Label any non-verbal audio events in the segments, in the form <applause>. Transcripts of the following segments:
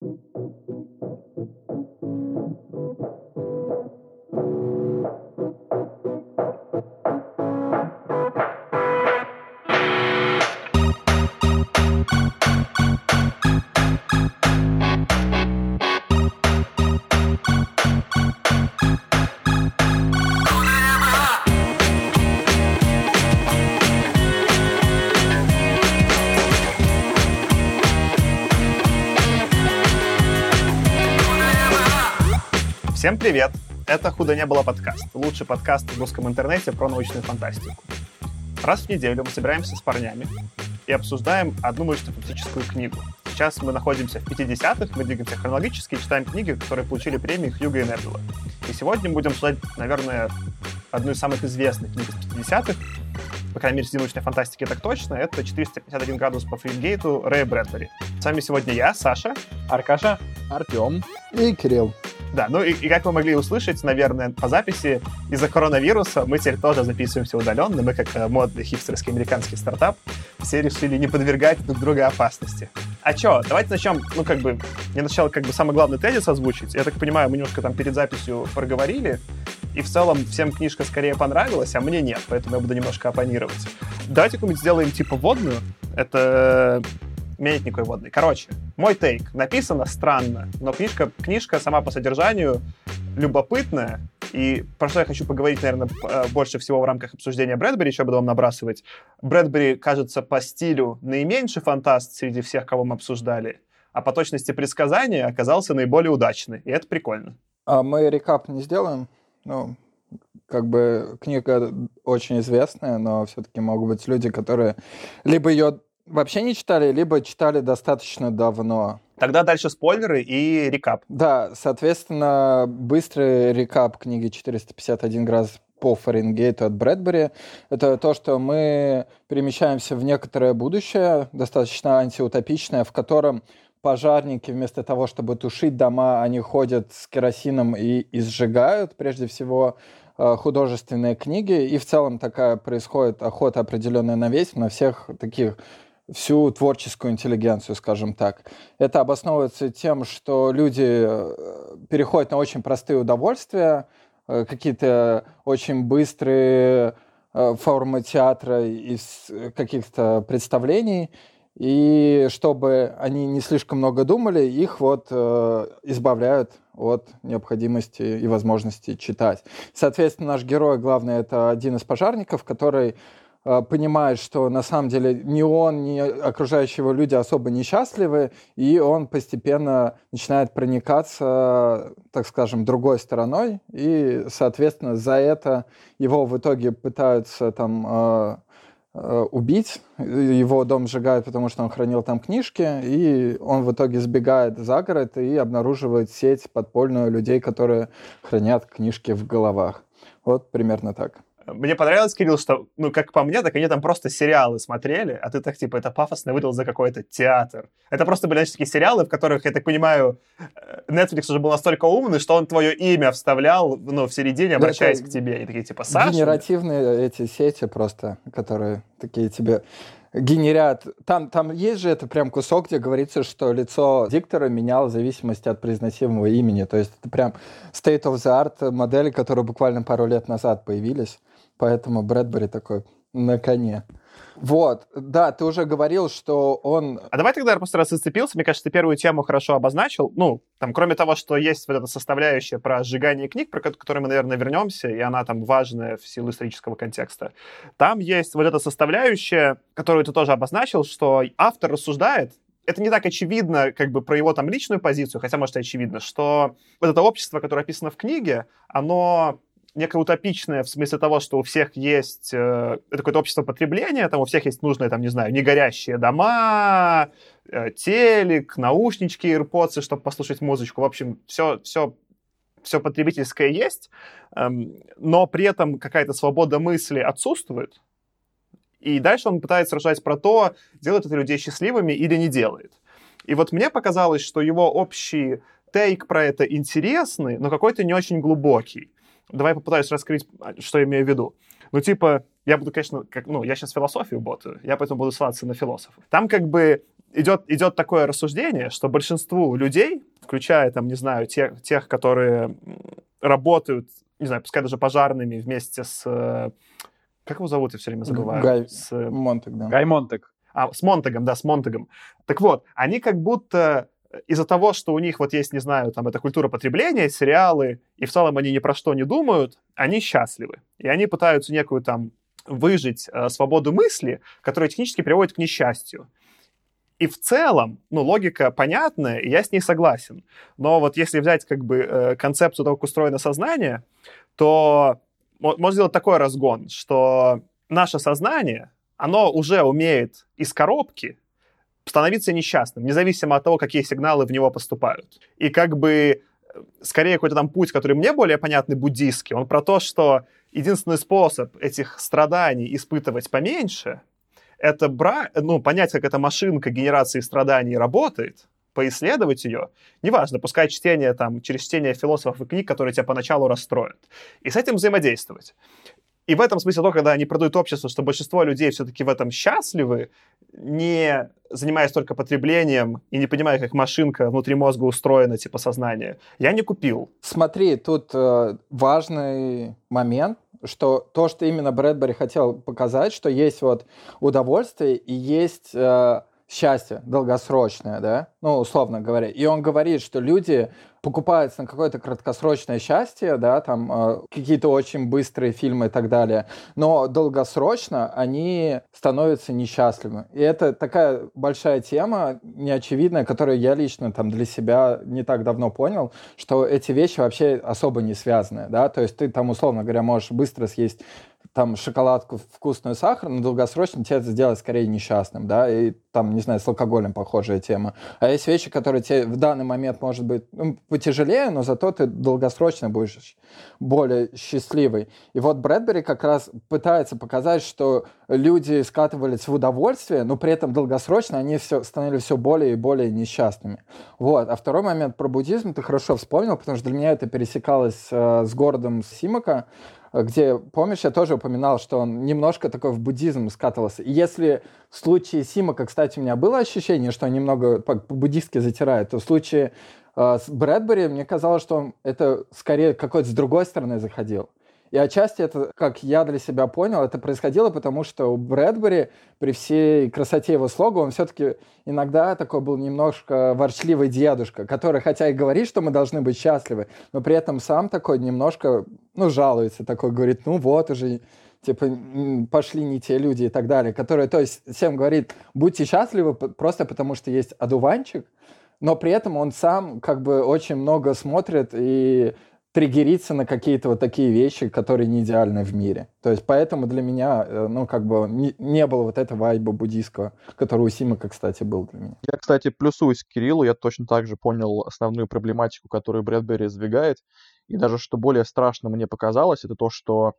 Thank you. Всем привет! Это «Худо не было» подкаст. Лучший подкаст в русском интернете про научную фантастику. Раз в неделю мы собираемся с парнями и обсуждаем одну научно-фантастическую книгу. Сейчас мы находимся в 50-х, мы двигаемся хронологически и читаем книги, которые получили премии Хьюга и Небула. И сегодня мы будем обсуждать, наверное, одну из самых известных книг из 50-х, по крайней мере, среди научной фантастики так точно, это 451 градус по Фаренгейту Рэя Брэдбери. С вами сегодня я, Саша, Аркаша, Артем и Кирилл. Да, ну и, и как вы могли услышать, наверное, по записи, из-за коронавируса мы теперь тоже записываемся удаленно. Мы, как э, модный хипстерский американский стартап, все решили не подвергать друг друга опасности. А чё, давайте начнем, ну, как бы, я начал, как бы, самый главный тезис озвучить. Я так понимаю, мы немножко там перед записью проговорили, и в целом всем книжка скорее понравилась, а мне нет, поэтому я буду немножко оппонировать. Давайте какую-нибудь сделаем типа водную. Это менять никакой водный. Короче, мой тейк. Написано странно, но книжка, книжка сама по содержанию любопытная, и про что я хочу поговорить, наверное, э, больше всего в рамках обсуждения Брэдбери, еще буду вам набрасывать. Брэдбери, кажется, по стилю наименьший фантаст среди всех, кого мы обсуждали, а по точности предсказания оказался наиболее удачный, и это прикольно. А мы рекап не сделаем? Ну, как бы книга очень известная, но все-таки могут быть люди, которые либо ее вообще не читали, либо читали достаточно давно. Тогда дальше спойлеры и рекап. Да, соответственно, быстрый рекап книги «451 градус по Фаренгейту от Брэдбери. Это то, что мы перемещаемся в некоторое будущее, достаточно антиутопичное, в котором пожарники вместо того, чтобы тушить дома, они ходят с керосином и, и сжигают, прежде всего, э, художественные книги. И в целом такая происходит охота определенная на весь, на всех таких всю творческую интеллигенцию, скажем так. Это обосновывается тем, что люди э, переходят на очень простые удовольствия, э, какие-то очень быстрые э, формы театра из каких-то представлений, и чтобы они не слишком много думали, их вот избавляют от необходимости и возможности читать. Соответственно, наш герой, главное, это один из пожарников, который Э, понимает, что на самом деле ни он, ни окружающие его люди особо несчастливы, и он постепенно начинает проникаться, так скажем, другой стороной, и, соответственно, за это его в итоге пытаются там э, э, убить, его дом сжигают, потому что он хранил там книжки, и он в итоге сбегает за город и обнаруживает сеть подпольную людей, которые хранят книжки в головах. Вот примерно так. Мне понравилось, Кирилл, что, ну, как по мне, так они там просто сериалы смотрели, а ты так, типа, это пафосно выдал за какой-то театр. Это просто были, значит, такие сериалы, в которых, я так понимаю, э, Netflix уже был настолько умный, что он твое имя вставлял, ну, в середине, обращаясь это к тебе. И такие, типа, Саша? Генеративные эти сети просто, которые такие тебе генерят. Там, там есть же это прям кусок, где говорится, что лицо диктора меняло в зависимости от произносимого имени. То есть это прям state of the art модели, которые буквально пару лет назад появились. Поэтому Брэдбери такой на коне. Вот, да, ты уже говорил, что он... А давай тогда просто раз зацепился, мне кажется, ты первую тему хорошо обозначил. Ну, там, кроме того, что есть вот эта составляющая про сжигание книг, про которую мы, наверное, вернемся, и она там важная в силу исторического контекста. Там есть вот эта составляющая, которую ты тоже обозначил, что автор рассуждает, это не так очевидно как бы про его там личную позицию, хотя, может, и очевидно, что вот это общество, которое описано в книге, оно некое утопичное в смысле того, что у всех есть э, какое-то общество потребления, там у всех есть нужные, там, не знаю, негорящие дома, э, телек, наушнички, AirPods, чтобы послушать музычку. В общем, все, все, все потребительское есть, э, но при этом какая-то свобода мысли отсутствует. И дальше он пытается рассуждать про то, делает это людей счастливыми или не делает. И вот мне показалось, что его общий тейк про это интересный, но какой-то не очень глубокий. Давай попытаюсь раскрыть, а, что я имею в виду. Ну, типа, я буду, конечно, как, ну, я сейчас философию ботаю, я поэтому буду ссылаться на философов. Там как бы идет, идет такое рассуждение, что большинству людей, включая, там, не знаю, тех, тех, которые работают, не знаю, пускай даже пожарными вместе с... Э, как его зовут, я все время забываю? Гай с... Монтек, да. Гай Монтек. А, с Монтегом, да, с Монтегом. Так вот, они как будто из-за того, что у них вот есть, не знаю, там, эта культура потребления, сериалы, и в целом они ни про что не думают, они счастливы. И они пытаются некую там выжить э, свободу мысли, которая технически приводит к несчастью. И в целом, ну, логика понятная, и я с ней согласен. Но вот если взять как бы э, концепцию того, как устроено сознание, то можно сделать такой разгон, что наше сознание, оно уже умеет из коробки становиться несчастным, независимо от того, какие сигналы в него поступают. И как бы э, скорее какой-то там путь, который мне более понятный, буддийский, он про то, что единственный способ этих страданий испытывать поменьше, это бра... ну, понять, как эта машинка генерации страданий работает, поисследовать ее, неважно, пускай чтение там, через чтение философов и книг, которые тебя поначалу расстроят, и с этим взаимодействовать. И в этом смысле то, когда они продают общество, что большинство людей все-таки в этом счастливы, не занимаясь только потреблением и не понимая, как машинка внутри мозга устроена, типа сознание, я не купил. Смотри, тут э, важный момент, что то, что именно Брэдбери хотел показать, что есть вот удовольствие и есть э, счастье долгосрочное, да, ну, условно говоря. И он говорит, что люди покупаются на какое-то краткосрочное счастье, да, там э, какие-то очень быстрые фильмы и так далее, но долгосрочно они становятся несчастливы. И это такая большая тема, неочевидная, которую я лично там для себя не так давно понял, что эти вещи вообще особо не связаны, да, то есть ты там, условно говоря, можешь быстро съесть там шоколадку вкусную сахар, но долгосрочно тебя это сделает скорее несчастным, да, и там, не знаю, с алкоголем похожая тема. А есть вещи, которые тебе в данный момент, может быть, ну, потяжелее, но зато ты долгосрочно будешь более счастливый. И вот Брэдбери как раз пытается показать, что люди скатывались в удовольствие, но при этом долгосрочно они все, становились все более и более несчастными. Вот. А второй момент про буддизм ты хорошо вспомнил, потому что для меня это пересекалось э, с городом Симака, где, помнишь, я тоже упоминал, что он немножко такой в буддизм скатывался. И если в случае Симака, кстати, у меня было ощущение, что он немного по-буддистски затирает, то в случае э, с Брэдбери мне казалось, что он это скорее какой-то с другой стороны заходил. И отчасти это, как я для себя понял, это происходило потому, что у Брэдбери при всей красоте его слога, он все-таки иногда такой был немножко ворчливый дедушка, который хотя и говорит, что мы должны быть счастливы, но при этом сам такой немножко, ну, жалуется, такой говорит, ну вот уже типа, пошли не те люди и так далее, которые, то есть, всем говорит, будьте счастливы просто потому, что есть одуванчик, но при этом он сам как бы очень много смотрит и триггериться на какие-то вот такие вещи, которые не идеальны в мире. То есть поэтому для меня, э, ну, как бы не, не было вот этого вайба буддийского, который у Симака, кстати, был для меня. Я, кстати, плюсуюсь к Кириллу, я точно так же понял основную проблематику, которую Брэдбери сдвигает, и даже что более страшно мне показалось, это то, что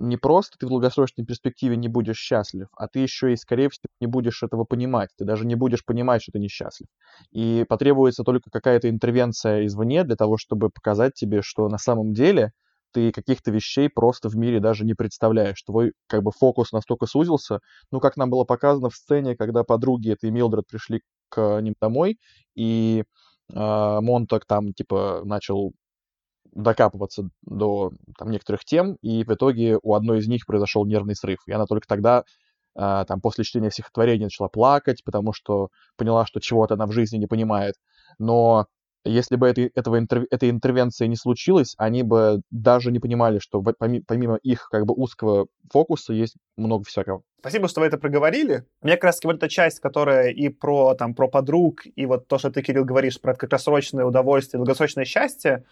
не просто ты в долгосрочной перспективе не будешь счастлив, а ты еще и, скорее всего, не будешь этого понимать. Ты даже не будешь понимать, что ты несчастлив. И потребуется только какая-то интервенция извне для того, чтобы показать тебе, что на самом деле ты каких-то вещей просто в мире даже не представляешь. Твой как бы фокус настолько сузился. Ну, как нам было показано в сцене, когда подруги этой Милдред пришли к ним домой, и э, там, типа, начал докапываться до там, некоторых тем, и в итоге у одной из них произошел нервный срыв. И она только тогда, э, там, после чтения стихотворения начала плакать, потому что поняла, что чего-то она в жизни не понимает. Но если бы этой, этого интерв... этой интервенции не случилось, они бы даже не понимали, что помимо, помимо их как бы узкого фокуса есть много всякого. Спасибо, что вы это проговорили. Мне как раз вот эта часть, которая и про, там, про подруг, и вот то, что ты, Кирилл, говоришь про краткосрочное удовольствие, долгосрочное счастье,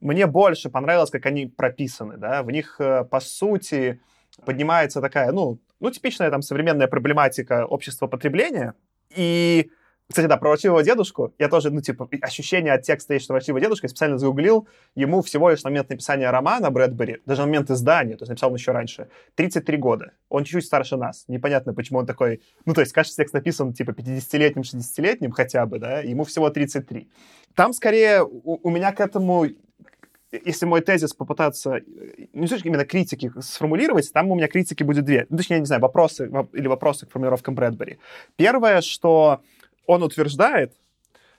мне больше понравилось, как они прописаны, да, в них, э, по сути, поднимается такая, ну, ну, типичная там современная проблематика общества потребления, и кстати, да, про ворчливого дедушку. Я тоже, ну, типа, ощущение от текста есть, что ворчливый дедушка, я специально загуглил. Ему всего лишь на момент написания романа Брэдбери, даже на момент издания, то есть написал он еще раньше, 33 года. Он чуть-чуть старше нас. Непонятно, почему он такой... Ну, то есть, кажется, текст написан, типа, 50-летним, 60-летним хотя бы, да, ему всего 33. Там, скорее, у, у меня к этому если мой тезис попытаться, не точно именно критики сформулировать, там у меня критики будет две. Ну, точнее, я не знаю, вопросы или вопросы к формулировкам Брэдбери. Первое, что он утверждает,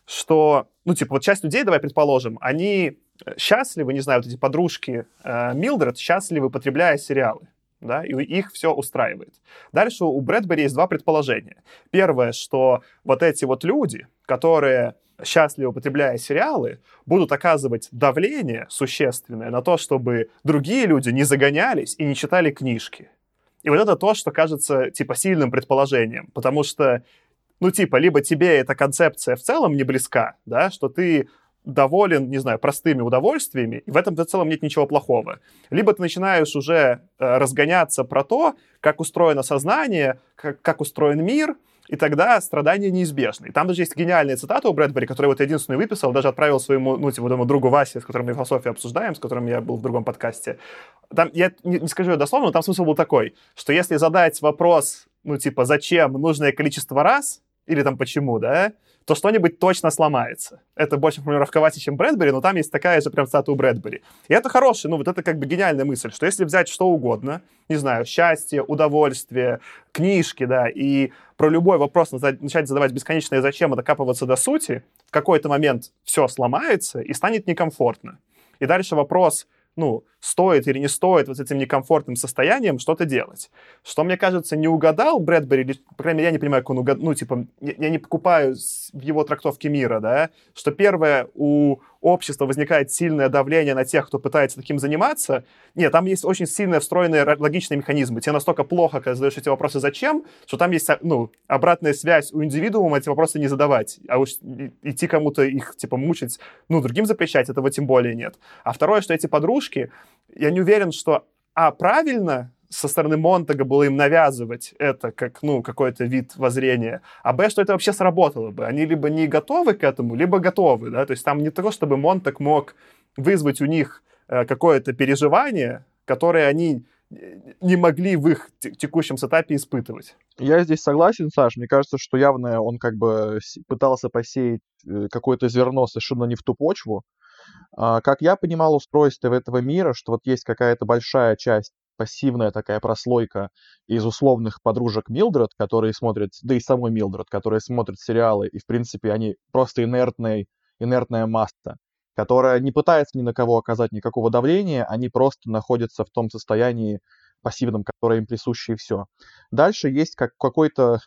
что, ну, типа, вот часть людей, давай предположим, они счастливы, не знаю, вот эти подружки э, Милдред счастливы, потребляя сериалы да, и их все устраивает. Дальше у Брэдбери есть два предположения. Первое, что вот эти вот люди, которые счастливо употребляя сериалы, будут оказывать давление существенное на то, чтобы другие люди не загонялись и не читали книжки. И вот это то, что кажется, типа, сильным предположением, потому что, ну, типа, либо тебе эта концепция в целом не близка, да, что ты доволен, не знаю, простыми удовольствиями, и в этом в целом нет ничего плохого. Либо ты начинаешь уже э, разгоняться про то, как устроено сознание, как, как устроен мир, и тогда страдания неизбежны. И там даже есть гениальная цитата у Брэдбери, которую вот единственную выписал, даже отправил своему, ну, типа, моему другу Васе, с которым мы философию обсуждаем, с которым я был в другом подкасте. Там, я не, не скажу ее дословно, но там смысл был такой, что если задать вопрос, ну, типа, зачем нужное количество раз, или там почему, да, то что-нибудь точно сломается. Это больше формулировка Васи, чем Брэдбери, но там есть такая же прям цитата у Брэдбери. И это хорошая, ну вот это как бы гениальная мысль, что если взять что угодно, не знаю, счастье, удовольствие, книжки, да, и про любой вопрос начать задавать бесконечное зачем и докапываться до сути, в какой-то момент все сломается и станет некомфортно. И дальше вопрос, ну, стоит или не стоит вот с этим некомфортным состоянием что-то делать. Что, мне кажется, не угадал Брэдбери, или, по крайней мере, я не понимаю, как он угадал, ну, типа, я, я не покупаю в его трактовке мира, да, что первое, у общества возникает сильное давление на тех, кто пытается таким заниматься. Нет, там есть очень сильные встроенные логичные механизмы. Тебе настолько плохо, когда задаешь эти вопросы «зачем?», что там есть, ну, обратная связь у индивидуума эти вопросы не задавать, а уж идти кому-то их, типа, мучить, ну, другим запрещать, этого тем более нет. А второе, что эти подружки, я не уверен, что, а, правильно со стороны Монтага было им навязывать это как, ну, какой-то вид воззрения, а б, что это вообще сработало бы. Они либо не готовы к этому, либо готовы, да, то есть там не то, чтобы Монтаг мог вызвать у них э, какое-то переживание, которое они не могли в их текущем сетапе испытывать. Я здесь согласен, Саш. Мне кажется, что явно он как бы пытался посеять э, какое-то зерно совершенно не в ту почву, а, как я понимал устройство этого мира, что вот есть какая-то большая часть, пассивная такая прослойка из условных подружек Милдред, которые смотрят, да и самой Милдред, которые смотрят сериалы, и, в принципе, они просто инертные, инертная масса, которая не пытается ни на кого оказать никакого давления, они просто находятся в том состоянии пассивном, которое им присуще, и все. Дальше есть как какой-то,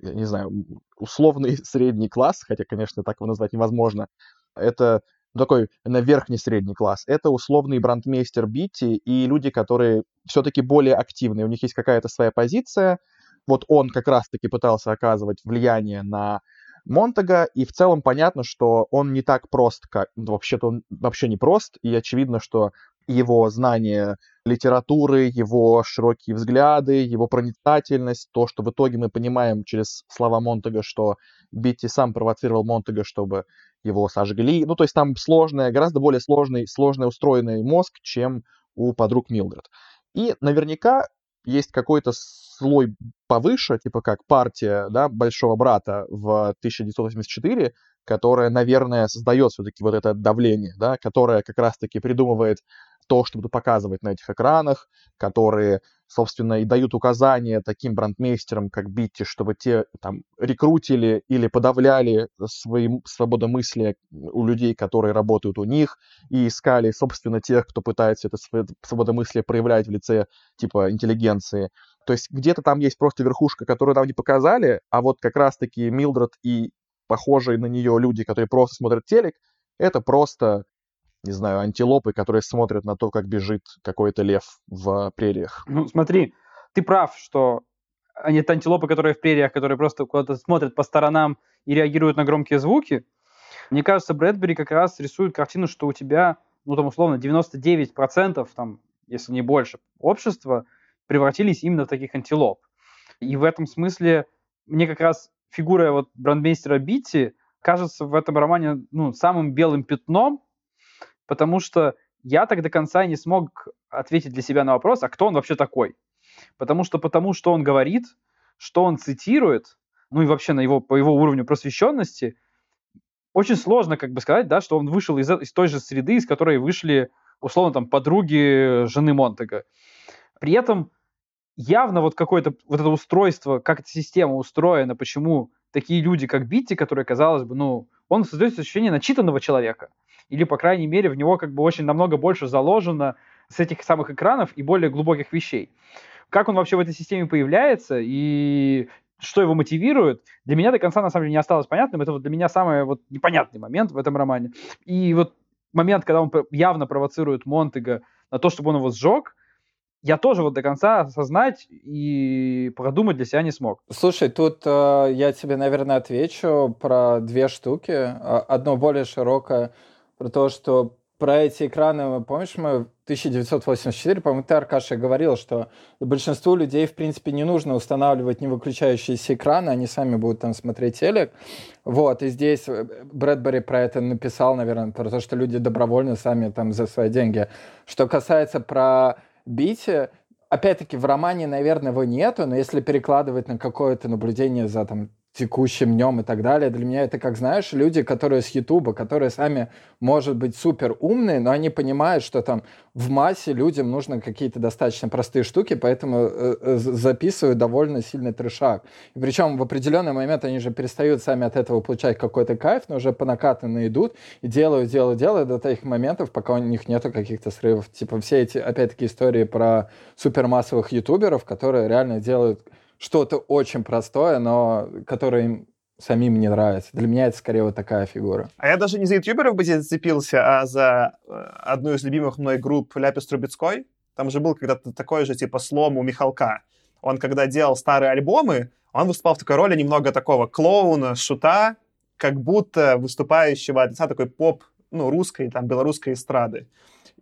я не знаю, условный <laughs> средний класс, хотя, конечно, так его назвать невозможно. Это такой на верхний средний класс. Это условный брандмейстер Битти и люди, которые все-таки более активные. У них есть какая-то своя позиция. Вот он как раз-таки пытался оказывать влияние на Монтага, и в целом понятно, что он не так прост, как... Вообще-то он вообще не прост, и очевидно, что его знание литературы, его широкие взгляды, его проницательность, то, что в итоге мы понимаем через слова Монтага, что Битти сам провоцировал Монтага, чтобы его сожгли. Ну, то есть там сложный, гораздо более сложный, сложно устроенный мозг, чем у подруг Милдред. И наверняка есть какой-то слой повыше, типа как партия да, Большого Брата в 1984, которая, наверное, создает все-таки вот это давление, да, которая как раз-таки придумывает то, что будут показывать на этих экранах, которые, собственно, и дают указания таким брандмейстерам, как Битти, чтобы те там рекрутили или подавляли свои свободомыслие у людей, которые работают у них, и искали, собственно, тех, кто пытается это свободомыслие проявлять в лице, типа, интеллигенции. То есть где-то там есть просто верхушка, которую нам не показали, а вот как раз-таки Милдред и похожие на нее люди, которые просто смотрят телек, это просто не знаю, антилопы, которые смотрят на то, как бежит какой-то лев в прериях. Ну, смотри, ты прав, что они это антилопы, которые в прериях, которые просто куда-то смотрят по сторонам и реагируют на громкие звуки. Мне кажется, Брэдбери как раз рисует картину, что у тебя, ну, там, условно, 99%, там, если не больше, общества превратились именно в таких антилоп. И в этом смысле мне как раз фигура вот брандмейстера Битти кажется в этом романе ну, самым белым пятном, потому что я так до конца не смог ответить для себя на вопрос, а кто он вообще такой. Потому что потому, что он говорит, что он цитирует, ну и вообще на его, по его уровню просвещенности, очень сложно как бы сказать, да, что он вышел из, из той же среды, из которой вышли, условно, там, подруги жены Монтега. При этом явно вот какое-то вот это устройство, как эта система устроена, почему такие люди, как Битти, которые, казалось бы, ну, он создает ощущение начитанного человека. Или, по крайней мере, в него как бы очень намного больше заложено с этих самых экранов и более глубоких вещей. Как он вообще в этой системе появляется и что его мотивирует, для меня до конца на самом деле не осталось понятным. Это вот для меня самый вот непонятный момент в этом романе. И вот момент, когда он явно провоцирует Монтега на то, чтобы он его сжег, я тоже вот до конца осознать и продумать для себя не смог. Слушай, тут э, я тебе, наверное, отвечу про две штуки. А, одно более широкое, про то, что про эти экраны, помнишь, мы в 1984, по-моему, ты, Аркаша, говорил, что большинству людей, в принципе, не нужно устанавливать не выключающиеся экраны, они сами будут там смотреть телек. Вот, и здесь э, Брэдбери про это написал, наверное, про то, что люди добровольно сами там за свои деньги. Что касается про Бити, опять-таки, в романе, наверное, его нету, но если перекладывать на какое-то наблюдение за там текущим днем и так далее. Для меня это, как знаешь, люди, которые с Ютуба, которые сами, может быть, супер умные, но они понимают, что там в массе людям нужно какие-то достаточно простые штуки, поэтому э, э, записывают довольно сильный трешак. И причем в определенный момент они же перестают сами от этого получать какой-то кайф, но уже по накатанной идут и делают, делают, делают до таких моментов, пока у них нету каких-то срывов. Типа все эти, опять-таки, истории про супермассовых ютуберов, которые реально делают что-то очень простое, но которое им самим не нравится. Для меня это скорее вот такая фигура. А я даже не за ютуберов бы здесь зацепился, а за э, одну из любимых мной групп Ляпис Трубецкой. Там же был когда-то такой же типа слом у Михалка. Он когда делал старые альбомы, он выступал в такой роли немного такого клоуна, шута, как будто выступающего от лица такой поп, ну, русской, там, белорусской эстрады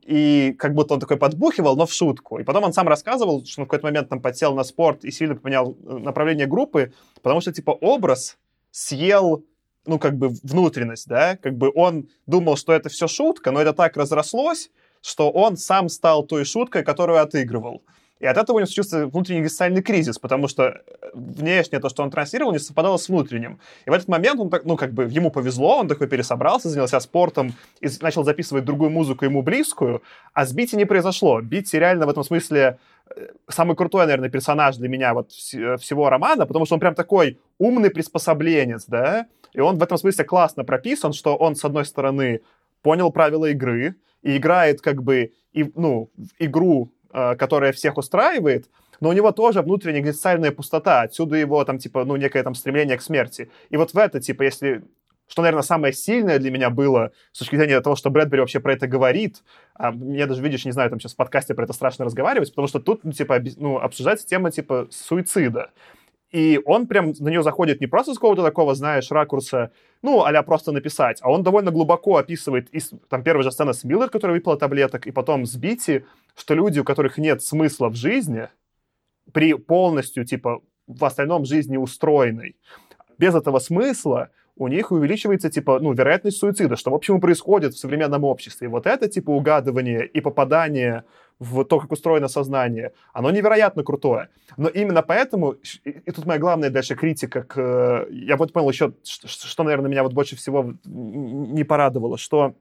и как будто он такой подбухивал, но в шутку. И потом он сам рассказывал, что он в какой-то момент там подсел на спорт и сильно поменял э, направление группы, потому что, типа, образ съел ну, как бы внутренность, да, как бы он думал, что это все шутка, но это так разрослось, что он сам стал той шуткой, которую отыгрывал. И от этого у него случился внутренний экзистенциальный кризис, потому что э, внешнее то, что он транслировал, не совпадало с внутренним. И в этот момент он, ну, как бы, ему повезло, он такой пересобрался, занялся спортом и начал записывать другую музыку, ему близкую, а с Бити не произошло. Бити реально в этом смысле э, самый крутой, наверное, персонаж для меня вот э, всего романа, потому что он прям такой умный приспособленец, да, и он в этом смысле классно прописан, что он, с одной стороны, понял правила игры и играет как бы и, ну, игру которая всех устраивает, но у него тоже внутренняя экзистенциальная пустота, отсюда его там, типа, ну, некое там стремление к смерти. И вот в это, типа, если что, наверное, самое сильное для меня было с точки зрения того, что Брэдбери вообще про это говорит. А, мне даже, видишь, не знаю, там сейчас в подкасте про это страшно разговаривать, потому что тут, ну, типа, ну, обсуждается тема, типа, суицида. И он прям на нее заходит не просто с какого-то такого, знаешь, ракурса, ну, а просто написать, а он довольно глубоко описывает, из, там, первая же сцена с Миллер, которая выпила таблеток, и потом с Бити, что люди, у которых нет смысла в жизни, при полностью, типа, в остальном жизни устроенной, без этого смысла у них увеличивается, типа, ну, вероятность суицида, что, в общем, и происходит в современном обществе. И вот это, типа, угадывание и попадание в то, как устроено сознание, оно невероятно крутое. Но именно поэтому, и тут моя главная дальше критика к... Я вот понял еще, что, наверное, меня вот больше всего не порадовало, что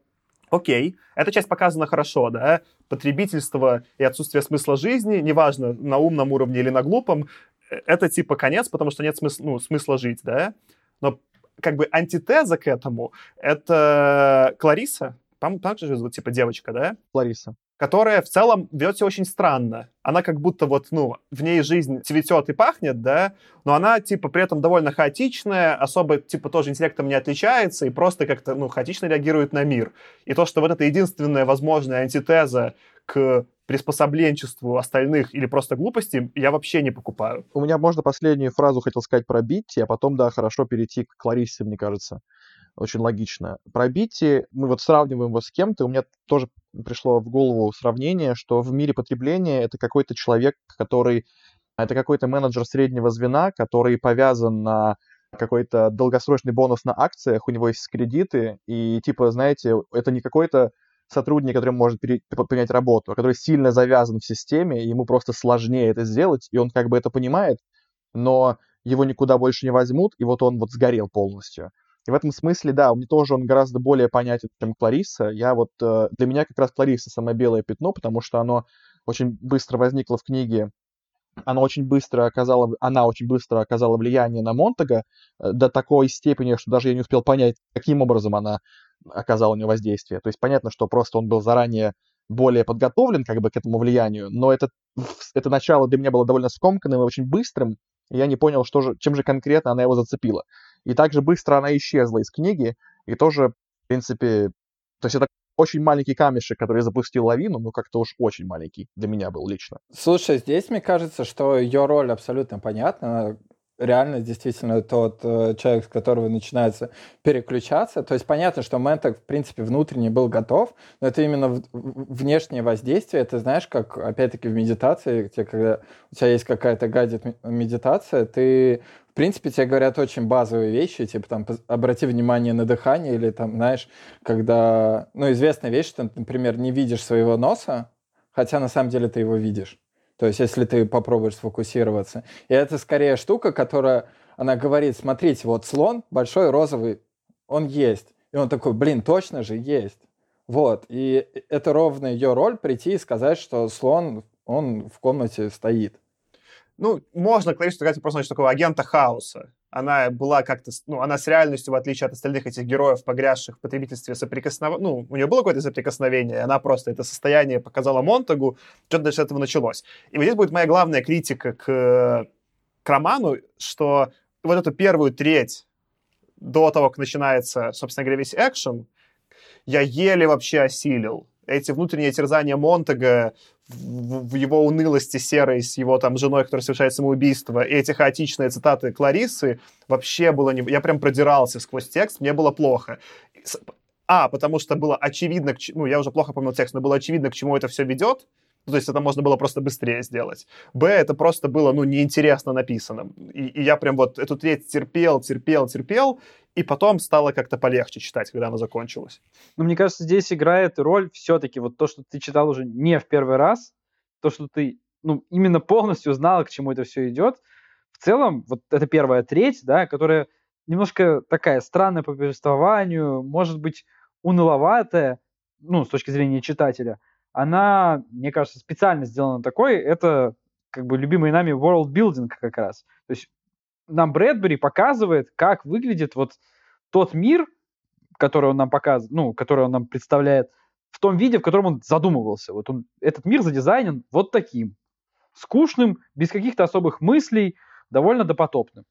Окей, эта часть показана хорошо, да, потребительство и отсутствие смысла жизни, неважно, на умном уровне или на глупом, э, это типа конец, потому что нет смысла, ну, смысла жить, да. Но как бы антитеза к этому — это Клариса, там так же зовут, типа девочка, да? Клариса которая в целом ведет себя очень странно. Она как будто вот, ну, в ней жизнь цветет и пахнет, да, но она, типа, при этом довольно хаотичная, особо, типа, тоже интеллектом не отличается и просто как-то, ну, хаотично реагирует на мир. И то, что вот это единственная возможная антитеза к приспособленчеству остальных или просто глупости, я вообще не покупаю. У меня можно последнюю фразу хотел сказать про Битти, а потом, да, хорошо перейти к Кларисе, мне кажется очень логично. Про Бити мы вот сравниваем его с кем-то, у меня тоже пришло в голову сравнение, что в мире потребления это какой-то человек, который... Это какой-то менеджер среднего звена, который повязан на какой-то долгосрочный бонус на акциях, у него есть кредиты, и типа, знаете, это не какой-то сотрудник, который может пере, поменять работу, а который сильно завязан в системе, ему просто сложнее это сделать, и он как бы это понимает, но его никуда больше не возьмут, и вот он вот сгорел полностью. И в этом смысле, да, мне тоже он гораздо более понятен, чем Клариса. Я вот, э, для меня как раз Клариса самое белое пятно, потому что оно очень быстро возникло в книге она очень быстро оказала, она очень быстро оказала влияние на Монтага э, до такой степени, что даже я не успел понять, каким образом она оказала на него воздействие. То есть понятно, что просто он был заранее более подготовлен как бы к этому влиянию, но это, это начало для меня было довольно скомканным и очень быстрым, и я не понял, что же, чем же конкретно она его зацепила. И также быстро она исчезла из книги, и тоже, в принципе, то есть это очень маленький камешек, который запустил лавину, но как-то уж очень маленький для меня был лично. Слушай, здесь мне кажется, что ее роль абсолютно понятна реально действительно тот э, человек, с которого начинается переключаться. То есть понятно, что Мэнток, в принципе, внутренне был готов, но это именно в, внешнее воздействие. Это знаешь, как, опять-таки, в медитации, где, когда у тебя есть какая-то гадит медитация, ты в принципе, тебе говорят очень базовые вещи, типа там обрати внимание на дыхание или там, знаешь, когда, ну, известная вещь, что, например, не видишь своего носа, хотя на самом деле ты его видишь. То есть, если ты попробуешь сфокусироваться. И это скорее штука, которая, она говорит, смотрите, вот слон большой розовый, он есть. И он такой, блин, точно же есть. Вот. И это ровно ее роль прийти и сказать, что слон, он в комнате стоит. Ну, можно что это просто значит, такого агента хаоса она была как-то, ну, она с реальностью, в отличие от остальных этих героев, погрязших в потребительстве, соприкосновения, ну, у нее было какое-то соприкосновение, она просто это состояние показала Монтагу, что-то дальше этого началось. И вот здесь будет моя главная критика к, к роману, что вот эту первую треть до того, как начинается, собственно говоря, весь экшен, я еле вообще осилил эти внутренние терзания Монтага в, в его унылости серой с его там женой, которая совершает самоубийство, и эти хаотичные цитаты Кларисы, вообще было не... Я прям продирался сквозь текст, мне было плохо. А, потому что было очевидно, ну, я уже плохо помнил текст, но было очевидно, к чему это все ведет, ну, то есть это можно было просто быстрее сделать. Б, это просто было, ну, неинтересно написано. И, и я прям вот эту треть терпел, терпел, терпел, и потом стало как-то полегче читать, когда она закончилась. Ну, мне кажется, здесь играет роль все-таки вот то, что ты читал уже не в первый раз, то, что ты ну, именно полностью знал, к чему это все идет. В целом, вот это первая треть, да, которая немножко такая странная по повествованию, может быть, уныловатая, ну, с точки зрения читателя, она, мне кажется, специально сделана такой, это как бы любимый нами world building как раз. То есть нам Брэдбери показывает, как выглядит вот тот мир, который он нам показывает, ну, который он нам представляет, в том виде, в котором он задумывался. Вот он, этот мир задизайнен вот таким. Скучным, без каких-то особых мыслей, довольно допотопным.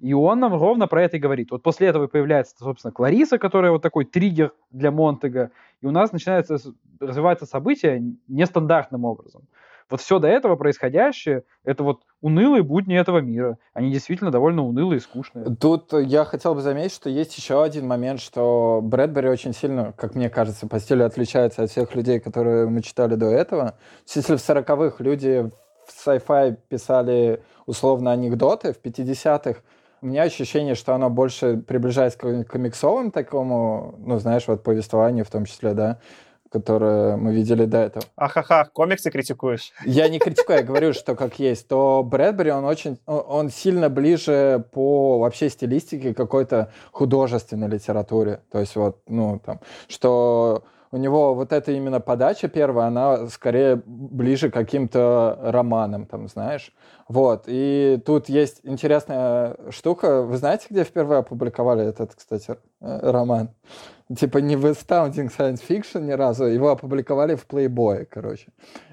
И он нам ровно про это и говорит. Вот после этого появляется, собственно, Клариса, которая вот такой триггер для Монтега, и у нас начинается развиваться событие нестандартным образом. Вот все до этого происходящее, это вот унылые будни этого мира. Они действительно довольно унылые и скучные. Тут я хотел бы заметить, что есть еще один момент, что Брэдбери очень сильно, как мне кажется, по стилю отличается от всех людей, которые мы читали до этого. Если в 40-х люди в sci-fi писали условно анекдоты, в 50-х у меня ощущение, что оно больше приближается к комиксовым такому, ну, знаешь, вот повествованию в том числе, да, которое мы видели до этого. Ахаха, комиксы критикуешь? Я не критикую, я говорю, что как есть. То Брэдбери, он очень, он сильно ближе по вообще стилистике какой-то художественной литературе. То есть вот, ну, там, что у него вот эта именно подача первая, она скорее ближе к каким-то романам, там, знаешь. Вот, и тут есть интересная штука. Вы знаете, где впервые опубликовали этот, кстати, э, роман? Типа не в Astounding Science Fiction ни разу, его опубликовали в Playboy, короче.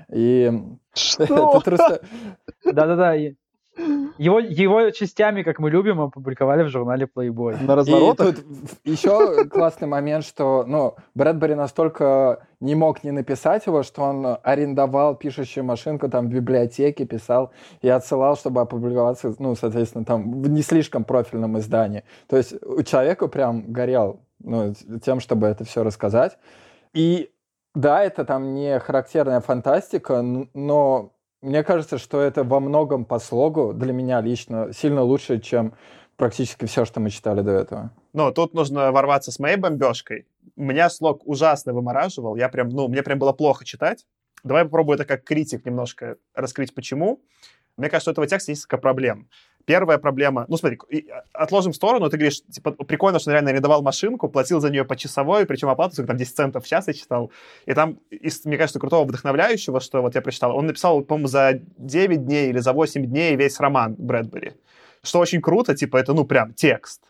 И... Что? Да-да-да, его, его частями, как мы любим, опубликовали в журнале Playboy. На разворотах? И тут еще классный момент, что ну, Брэдбери настолько не мог не написать его, что он арендовал пишущую машинку там в библиотеке, писал и отсылал, чтобы опубликоваться, ну, соответственно, там в не слишком профильном издании. То есть у человека прям горел ну, тем, чтобы это все рассказать. И да, это там не характерная фантастика, но мне кажется, что это во многом по слогу для меня лично сильно лучше, чем практически все, что мы читали до этого. Ну, тут нужно ворваться с моей бомбежкой. Меня слог ужасно вымораживал. Я прям, ну, мне прям было плохо читать. Давай попробую это как критик немножко раскрыть, почему. Мне кажется, у этого текста есть несколько проблем. Первая проблема, ну смотри, отложим в сторону, ты говоришь, типа, прикольно, что он реально арендовал машинку, платил за нее по часовой, причем оплату, там 10 центов в час я читал. И там, из, мне кажется, крутого вдохновляющего, что вот я прочитал, он написал, по-моему, за 9 дней или за 8 дней весь роман Брэдбери. Что очень круто, типа, это, ну, прям текст.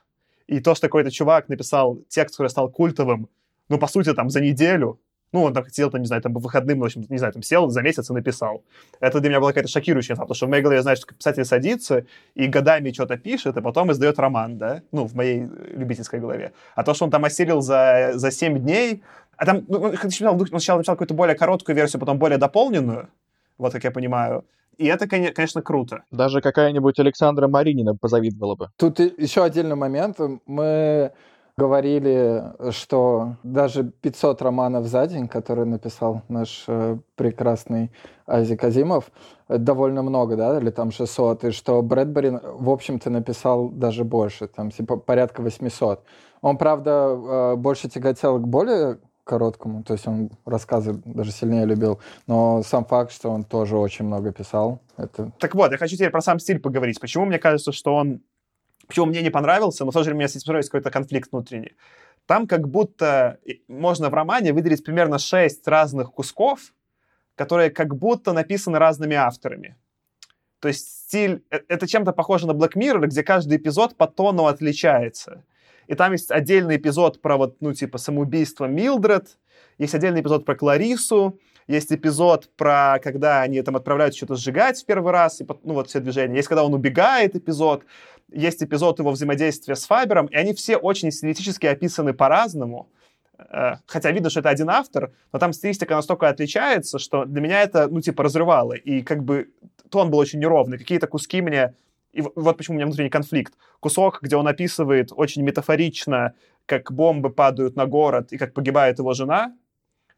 И то, что какой-то чувак написал текст, который стал культовым, ну, по сути, там, за неделю, ну, он там хотел, там, не знаю, там, по выходным, в общем, не знаю, там, сел за месяц и написал. Это для меня была какая-то шокирующая инфа, потому что в моей голове, знаешь, писатель садится и годами что-то пишет, и потом издает роман, да, ну, в моей любительской голове. А то, что он там осилил за, за 7 дней, а там, ну, он сначала написал какую-то более короткую версию, потом более дополненную, вот как я понимаю, и это, конечно, круто. Даже какая-нибудь Александра Маринина позавидовала бы. Тут еще отдельный момент. Мы говорили, что даже 500 романов за день, которые написал наш э, прекрасный Азик Азимов, довольно много, да, или там 600, и что Брэдбери, в общем-то, написал даже больше, там типа порядка 800. Он, правда, э, больше тяготел к более короткому, то есть он рассказы даже сильнее любил, но сам факт, что он тоже очень много писал, это... Так вот, я хочу теперь про сам стиль поговорить. Почему мне кажется, что он почему мне не понравился, но в то же время у меня с есть какой-то конфликт внутренний. Там как будто можно в романе выделить примерно шесть разных кусков, которые как будто написаны разными авторами. То есть стиль... Э, это чем-то похоже на Black Mirror, где каждый эпизод по тону отличается. И там есть отдельный эпизод про вот, ну, типа, самоубийство Милдред, есть отдельный эпизод про Кларису, есть эпизод про, когда они там отправляются что-то сжигать в первый раз, и, ну, вот все движения. Есть, когда он убегает эпизод есть эпизод его взаимодействия с Фабером, и они все очень стилистически описаны по-разному. Э, хотя видно, что это один автор, но там стилистика настолько отличается, что для меня это, ну, типа, разрывало. И как бы тон был очень неровный. Какие-то куски мне... И вот почему у меня внутренний конфликт. Кусок, где он описывает очень метафорично, как бомбы падают на город и как погибает его жена,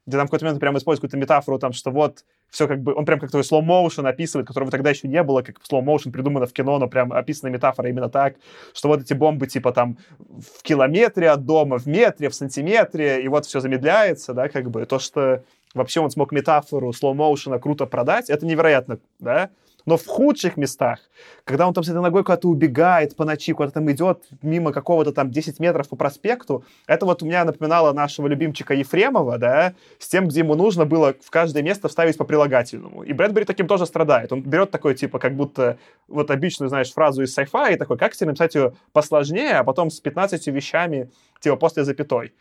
где там в какой-то момент прямо использует какую-то метафору, там, что вот все как бы, он прям как то slow motion описывает, которого тогда еще не было, как slow motion придумано в кино, но прям описана метафора именно так, что вот эти бомбы типа там в километре от дома, в метре, в сантиметре, и вот все замедляется, да, как бы, то, что вообще он смог метафору slow motion круто продать, это невероятно, да, но в худших местах, когда он там с этой ногой куда-то убегает по ночи, куда-то там идет мимо какого-то там 10 метров по проспекту, это вот у меня напоминало нашего любимчика Ефремова, да, с тем, где ему нужно было в каждое место вставить по прилагательному. И Брэдбери таким тоже страдает. Он берет такой, типа, как будто вот обычную, знаешь, фразу из sci-fi и такой, как тебе написать ее посложнее, а потом с 15 вещами, типа, после запятой.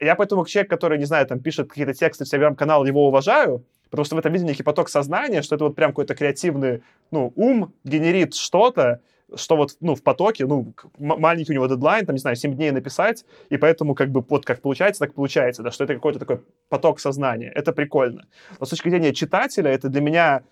Я поэтому человек, который, не знаю, там пишет какие-то тексты в телеграм-канал, его уважаю, Потому что в этом виде некий поток сознания, что это вот прям какой-то креативный, ну, ум генерит что-то, что вот, ну, в потоке, ну, маленький у него дедлайн, там, не знаю, 7 дней написать, и поэтому как бы вот как получается, так получается, да, что это какой-то такой поток сознания. Это прикольно. Но с точки зрения читателя, это для меня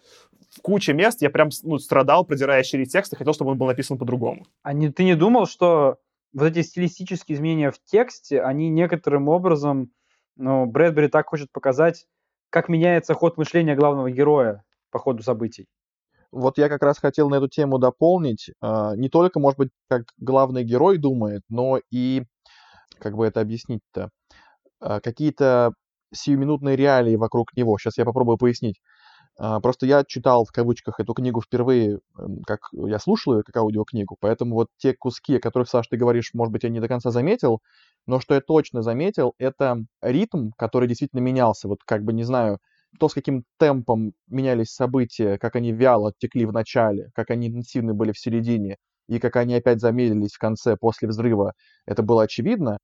в куче мест я прям ну, страдал, продирая через текст, и хотел, чтобы он был написан по-другому. А не, ты не думал, что вот эти стилистические изменения в тексте, они некоторым образом, ну, Брэдбери так хочет показать, как меняется ход мышления главного героя по ходу событий. Вот я как раз хотел на эту тему дополнить. А, не только, может быть, как главный герой думает, но и, как бы это объяснить-то, а, какие-то сиюминутные реалии вокруг него. Сейчас я попробую пояснить. А, просто я читал в кавычках эту книгу впервые, как я слушал ее как аудиокнигу, поэтому вот те куски, о которых, Саш, ты говоришь, может быть, я не до конца заметил, но что я точно заметил, это ритм, который действительно менялся. Вот как бы, не знаю, то, с каким темпом менялись события, как они вяло текли в начале, как они интенсивны были в середине, и как они опять замедлились в конце после взрыва, это было очевидно.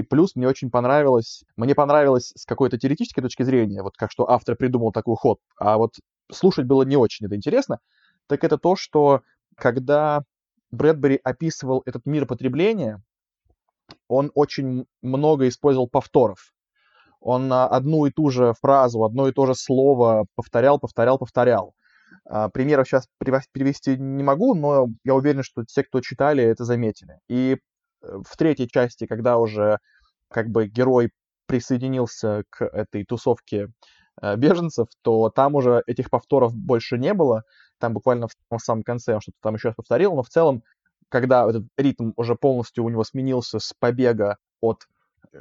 И плюс мне очень понравилось, мне понравилось с какой-то теоретической точки зрения, вот как что автор придумал такой ход, а вот слушать было не очень это интересно, так это то, что когда Брэдбери описывал этот мир потребления, он очень много использовал повторов. Он одну и ту же фразу, одно и то же слово повторял, повторял, повторял. А, примеров сейчас привести не могу, но я уверен, что те, кто читали, это заметили. И в третьей части, когда уже как бы герой присоединился к этой тусовке э, беженцев, то там уже этих повторов больше не было. Там буквально в самом конце он что-то там еще раз повторил, но в целом когда этот ритм уже полностью у него сменился с побега от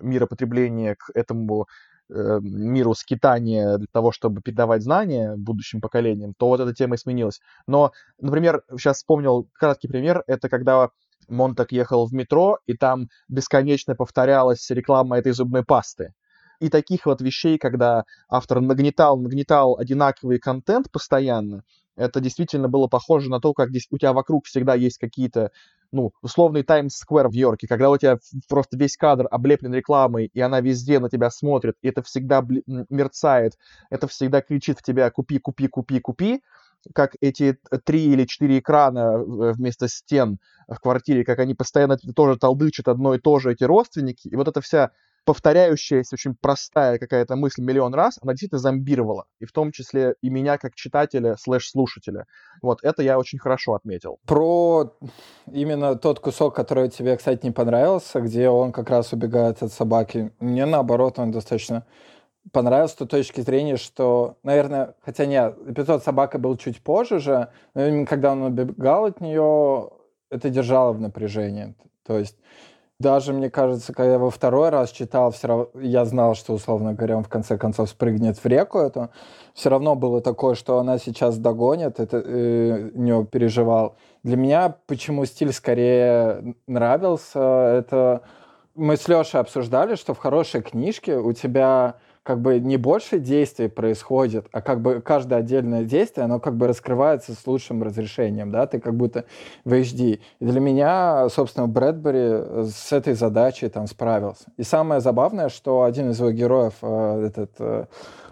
мира потребления к этому э, миру скитания для того, чтобы передавать знания будущим поколениям, то вот эта тема и сменилась. Но, например, сейчас вспомнил краткий пример, это когда Монтак ехал в метро, и там бесконечно повторялась реклама этой зубной пасты. И таких вот вещей, когда автор нагнетал, нагнетал одинаковый контент постоянно, это действительно было похоже на то, как здесь у тебя вокруг всегда есть какие-то, ну, условный Таймс-сквер в Йорке, когда у тебя просто весь кадр облеплен рекламой, и она везде на тебя смотрит, и это всегда мерцает, это всегда кричит в тебя «купи, купи, купи, купи», как эти три или четыре экрана вместо стен в квартире, как они постоянно тоже толдычат одно и то же, эти родственники, и вот эта вся повторяющаяся, очень простая какая-то мысль миллион раз, она действительно зомбировала. И в том числе и меня как читателя слэш-слушателя. Вот, это я очень хорошо отметил. Про именно тот кусок, который тебе, кстати, не понравился, где он как раз убегает от собаки. Мне, наоборот, он достаточно понравился с той точки зрения, что, наверное, хотя нет, эпизод «Собака» был чуть позже же, но когда он убегал от нее, это держало в напряжении. То есть даже, мне кажется, когда я во второй раз читал, все равно, я знал, что, условно говоря, он в конце концов спрыгнет в реку эту. Все равно было такое, что она сейчас догонит, это э, не переживал. Для меня почему стиль скорее нравился, это мы с Лешей обсуждали, что в хорошей книжке у тебя как бы не больше действий происходит, а как бы каждое отдельное действие, оно как бы раскрывается с лучшим разрешением, да, ты как будто в HD. И для меня, собственно, Брэдбери с этой задачей там справился. И самое забавное, что один из его героев, э, этот э,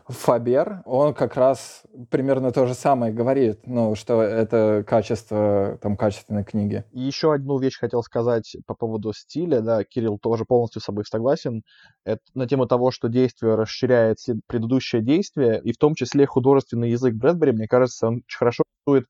Фабер, он как раз примерно то же самое говорит, ну, что это качество, там, качественной книги. И еще одну вещь хотел сказать по поводу стиля, да, Кирилл тоже полностью с собой согласен, это на тему того, что действие расширяет предыдущее действие, и в том числе художественный язык Брэдбери, мне кажется, он очень хорошо рисует,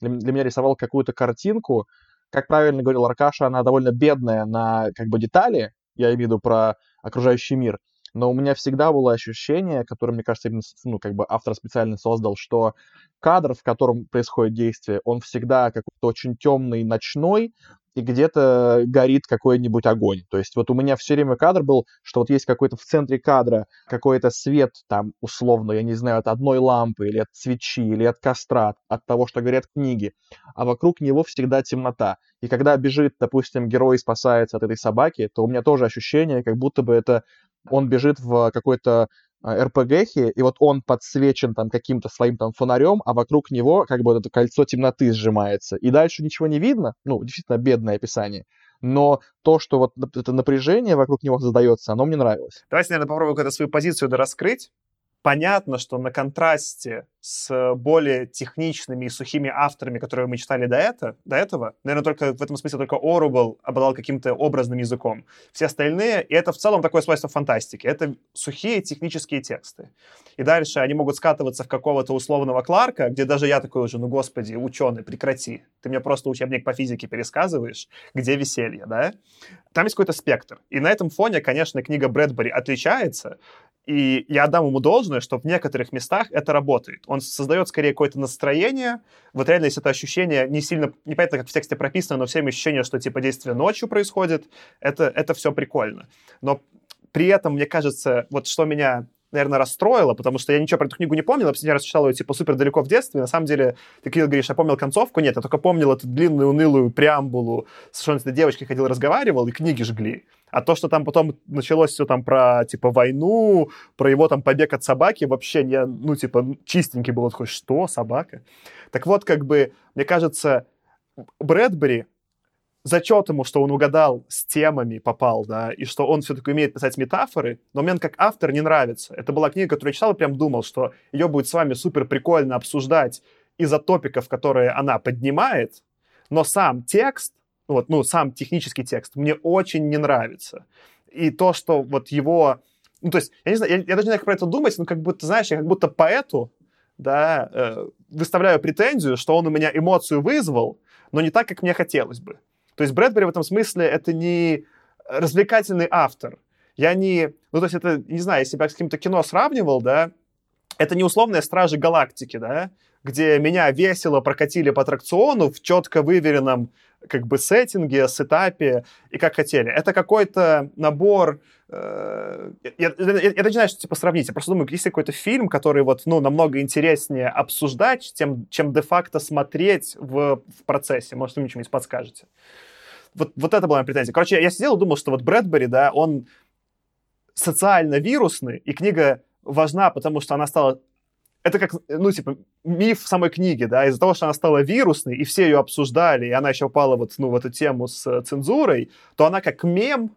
для меня рисовал какую-то картинку, как правильно говорил Аркаша, она довольно бедная на, как бы, детали, я имею в виду про окружающий мир, но у меня всегда было ощущение, которое, мне кажется, ну, как бы автор специально создал, что кадр, в котором происходит действие, он всегда какой-то очень темный, ночной, и где-то горит какой-нибудь огонь. То есть вот у меня все время кадр был, что вот есть какой-то в центре кадра какой-то свет там условно, я не знаю, от одной лампы или от свечи, или от костра, от того, что горят книги, а вокруг него всегда темнота. И когда бежит, допустим, герой спасается от этой собаки, то у меня тоже ощущение, как будто бы это он бежит в какой-то РПГхи, и вот он подсвечен там каким-то своим там фонарем, а вокруг него как бы вот это кольцо темноты сжимается. И дальше ничего не видно, ну, действительно бедное описание. Но то, что вот это напряжение вокруг него создается, оно мне нравилось. Давайте, наверное, попробуем какую-то свою позицию раскрыть понятно, что на контрасте с более техничными и сухими авторами, которые мы читали до, это, до этого, наверное, только в этом смысле только Орубл обладал каким-то образным языком. Все остальные, и это в целом такое свойство фантастики, это сухие технические тексты. И дальше они могут скатываться в какого-то условного Кларка, где даже я такой уже, ну господи, ученый, прекрати. Ты мне просто учебник по физике пересказываешь, где веселье, да? Там есть какой-то спектр. И на этом фоне, конечно, книга Брэдбери отличается, и я отдам ему должное, что в некоторых местах это работает. Он создает скорее какое-то настроение. Вот реально есть это ощущение, не сильно, непонятно, как в тексте прописано, но всем ощущение, что типа действие ночью происходит. Это, это все прикольно. Но при этом, мне кажется, вот что меня наверное, расстроило, потому что я ничего про эту книгу не помнил, я последний раз читал ее, типа, супер далеко в детстве. На самом деле, ты, Кирилл, говоришь, я помнил концовку. Нет, я только помнил эту длинную, унылую преамбулу, с этой девочкой ходил, разговаривал, и книги жгли. А то, что там потом началось все там про, типа, войну, про его там побег от собаки, вообще не, ну, типа, чистенький был такой, что, собака? Так вот, как бы, мне кажется, Брэдбери, зачет ему, что он угадал с темами, попал, да, и что он все-таки умеет писать метафоры, но мне он как автор не нравится. Это была книга, которую я читал и прям думал, что ее будет с вами супер прикольно обсуждать из-за топиков, которые она поднимает, но сам текст вот, ну, сам технический текст мне очень не нравится. И то, что вот его... Ну, то есть, я не знаю, я, я даже не знаю, как про это думать, но как будто, знаешь, я как будто поэту, да, э, выставляю претензию, что он у меня эмоцию вызвал, но не так, как мне хотелось бы. То есть Брэдбери в этом смысле это не развлекательный автор. Я не... Ну, то есть это, не знаю, если бы с каким-то кино сравнивал, да, это не условные «Стражи Галактики», да, где меня весело прокатили по аттракциону в четко выверенном как бы сеттинге, сетапе и как хотели. Это какой-то набор... Э, я, я, я даже знаю, что типа сравнить. Я просто думаю, если какой-то фильм, который вот, ну, намного интереснее обсуждать, тем, чем де-факто смотреть в, в процессе. Может, вы мне что-нибудь подскажете. Вот, вот это была моя претензия. Короче, я сидел и думал, что вот Брэдбери, да, он социально вирусный, и книга важна, потому что она стала это как, ну, типа, миф самой книги, да, из-за того, что она стала вирусной, и все ее обсуждали, и она еще попала вот, ну, в эту тему с э, цензурой, то она как мем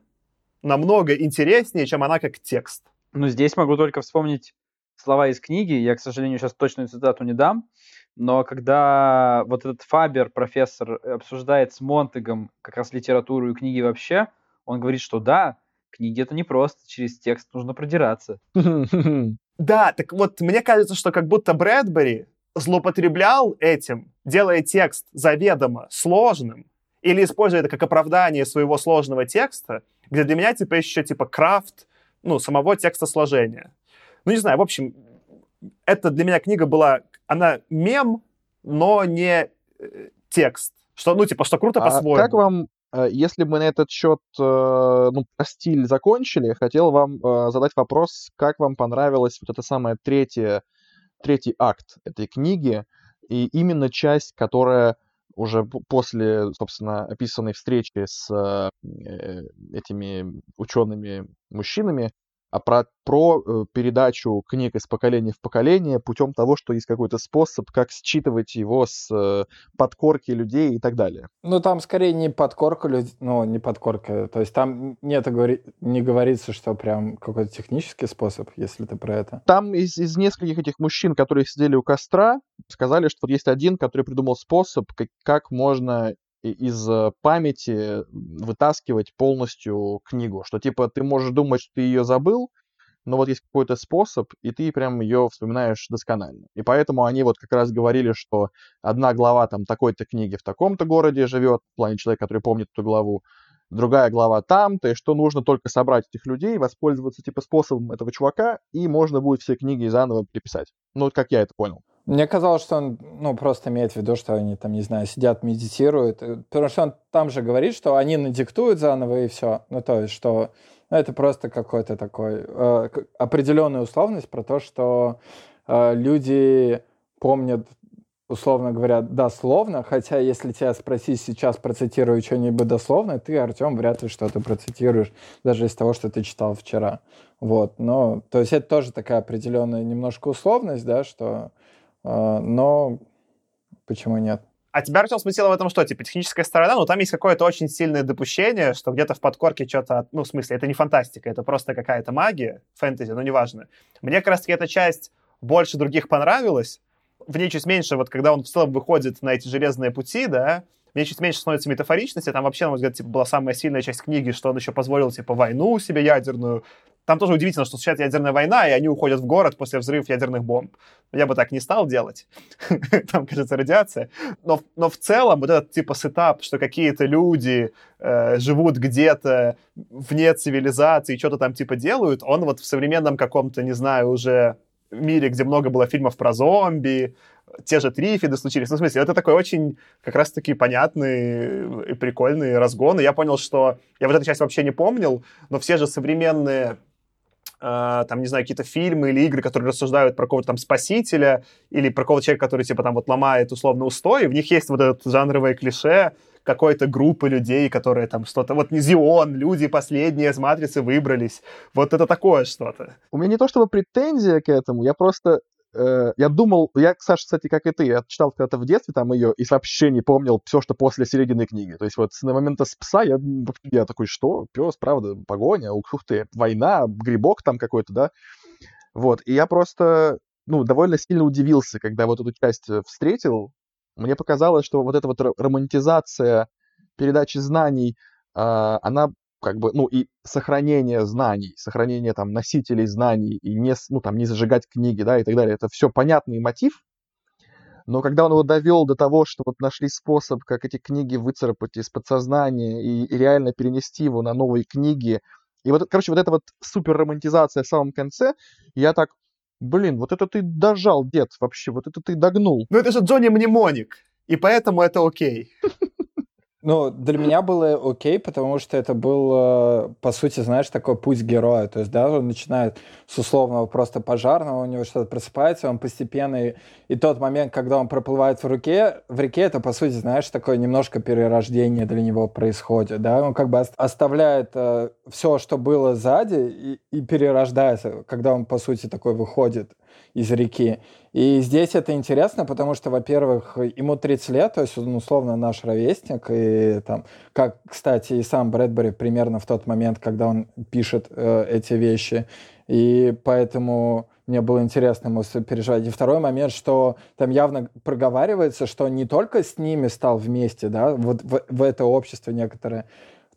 намного интереснее, чем она как текст. Ну, здесь могу только вспомнить слова из книги, я, к сожалению, сейчас точную цитату не дам, но когда вот этот Фабер, профессор, обсуждает с Монтегом как раз литературу и книги вообще, он говорит, что да, книги это не просто, через текст нужно продираться. <laughs> Да, так вот, мне кажется, что как будто Брэдбери злоупотреблял этим, делая текст заведомо сложным, или используя это как оправдание своего сложного текста, где для меня, типа, еще, типа, крафт, ну, самого текста сложения. Ну, не знаю, в общем, это для меня книга была, она мем, но не э, текст. Что, ну, типа, что круто а по-своему. как вам если мы на этот счет, э, ну, про стиль закончили, хотел вам э, задать вопрос, как вам понравилась вот эта самая третья, третий акт этой книги, и именно часть, которая уже после, собственно, описанной встречи с этими учеными-мужчинами, а про, про э, передачу книг из поколения в поколение путем того, что есть какой-то способ, как считывать его с э, подкорки людей и так далее. Ну, там скорее не подкорка людей, ну, не подкорка, то есть там нет, не говорится, что прям какой-то технический способ, если ты про это. Там из, из нескольких этих мужчин, которые сидели у костра, сказали, что вот есть один, который придумал способ, как, как можно из э, памяти вытаскивать полностью книгу, что типа ты можешь думать, что ты ее забыл, но вот есть какой-то способ, и ты прям ее вспоминаешь досконально. И поэтому они вот как раз говорили, что одна глава там такой-то книги в таком-то городе живет, в плане человека, который помнит эту главу, другая глава там-то, и что нужно только собрать этих людей, воспользоваться типа способом этого чувака, и можно будет все книги заново переписать. Ну, вот как я это понял. Мне казалось, что он ну, просто имеет в виду, что они там, не знаю, сидят, медитируют. Э, потому что он там же говорит, что они надиктуют заново и все. Ну, то есть, что ну, это просто какой-то такой э, определенная условность про то, что э, люди помнят, условно говоря, дословно, хотя если тебя спросить сейчас процитирую что-нибудь дословно, ты, Артем, вряд ли что-то процитируешь, даже из того, что ты читал вчера. Вот, но, то есть это тоже такая определенная немножко условность, да, что но почему нет? А тебя, Артем, смутило в этом что? Типа техническая сторона? Ну, там есть какое-то очень сильное допущение, что где-то в подкорке что-то... Ну, в смысле, это не фантастика, это просто какая-то магия, фэнтези, ну, неважно. Мне как раз-таки эта часть больше других понравилась. В ней чуть меньше, вот когда он в целом выходит на эти железные пути, да, мне чуть меньше становится метафоричности. Там вообще, на мой взгляд, типа, была самая сильная часть книги, что он еще позволил, типа, войну себе ядерную. Там тоже удивительно, что случается ядерная война, и они уходят в город после взрывов ядерных бомб. Я бы так не стал делать. <laughs> Там, кажется, радиация. Но, но в целом вот этот, типа, сетап, что какие-то люди э, живут где-то вне цивилизации, что-то там, типа, делают, он вот в современном каком-то, не знаю, уже мире, где много было фильмов про зомби, те же трифиды случились. Ну, в смысле, это такой очень как раз-таки понятный и прикольный разгон. И я понял, что я вот эту часть вообще не помнил, но все же современные Uh, там, не знаю, какие-то фильмы или игры, которые рассуждают про какого-то там спасителя или про какого-то человека, который, типа, там вот ломает условно устой, в них есть вот это жанровое клише какой-то группы людей, которые там что-то... Вот не Зион, люди последние из Матрицы выбрались. Вот это такое что-то. У меня не то чтобы претензия к этому, я просто Э, я думал, я, Саша, кстати, как и ты, я читал когда-то в детстве там ее и сообщений помнил все, что после середины книги. То есть вот с момента с пса я, я такой, что? Пес, правда, погоня, ух ты, война, грибок там какой-то, да? Вот, и я просто, ну, довольно сильно удивился, когда вот эту часть э, встретил. Мне показалось, что вот эта вот романтизация передачи знаний, а, она как бы, ну, и сохранение знаний, сохранение там носителей знаний, и не, ну, там, не зажигать книги, да, и так далее. Это все понятный мотив, но когда он его довел до того, что вот нашли способ, как эти книги выцарапать из подсознания и, и реально перенести его на новые книги, и вот, короче, вот эта вот супер романтизация в самом конце, я так, блин, вот это ты дожал, дед, вообще, вот это ты догнул. Ну это же Джонни Мнемоник, и поэтому это окей. <laughs> Ну, для меня было окей, потому что это был, э, по сути, знаешь, такой путь героя. То есть, да, он начинает с условного просто пожарного, у него что-то просыпается, он постепенно... И, и тот момент, когда он проплывает в реке, в реке, это, по сути, знаешь, такое немножко перерождение для него происходит, да. Он как бы оставляет э, все, что было сзади, и, и перерождается, когда он, по сути, такой выходит из реки. И здесь это интересно, потому что, во-первых, ему 30 лет, то есть он условно наш ровесник, и там, как, кстати, и сам Брэдбери примерно в тот момент, когда он пишет э, эти вещи, и поэтому мне было интересно ему переживать. И второй момент, что там явно проговаривается, что не только с ними стал вместе, да, вот в, в это общество некоторое,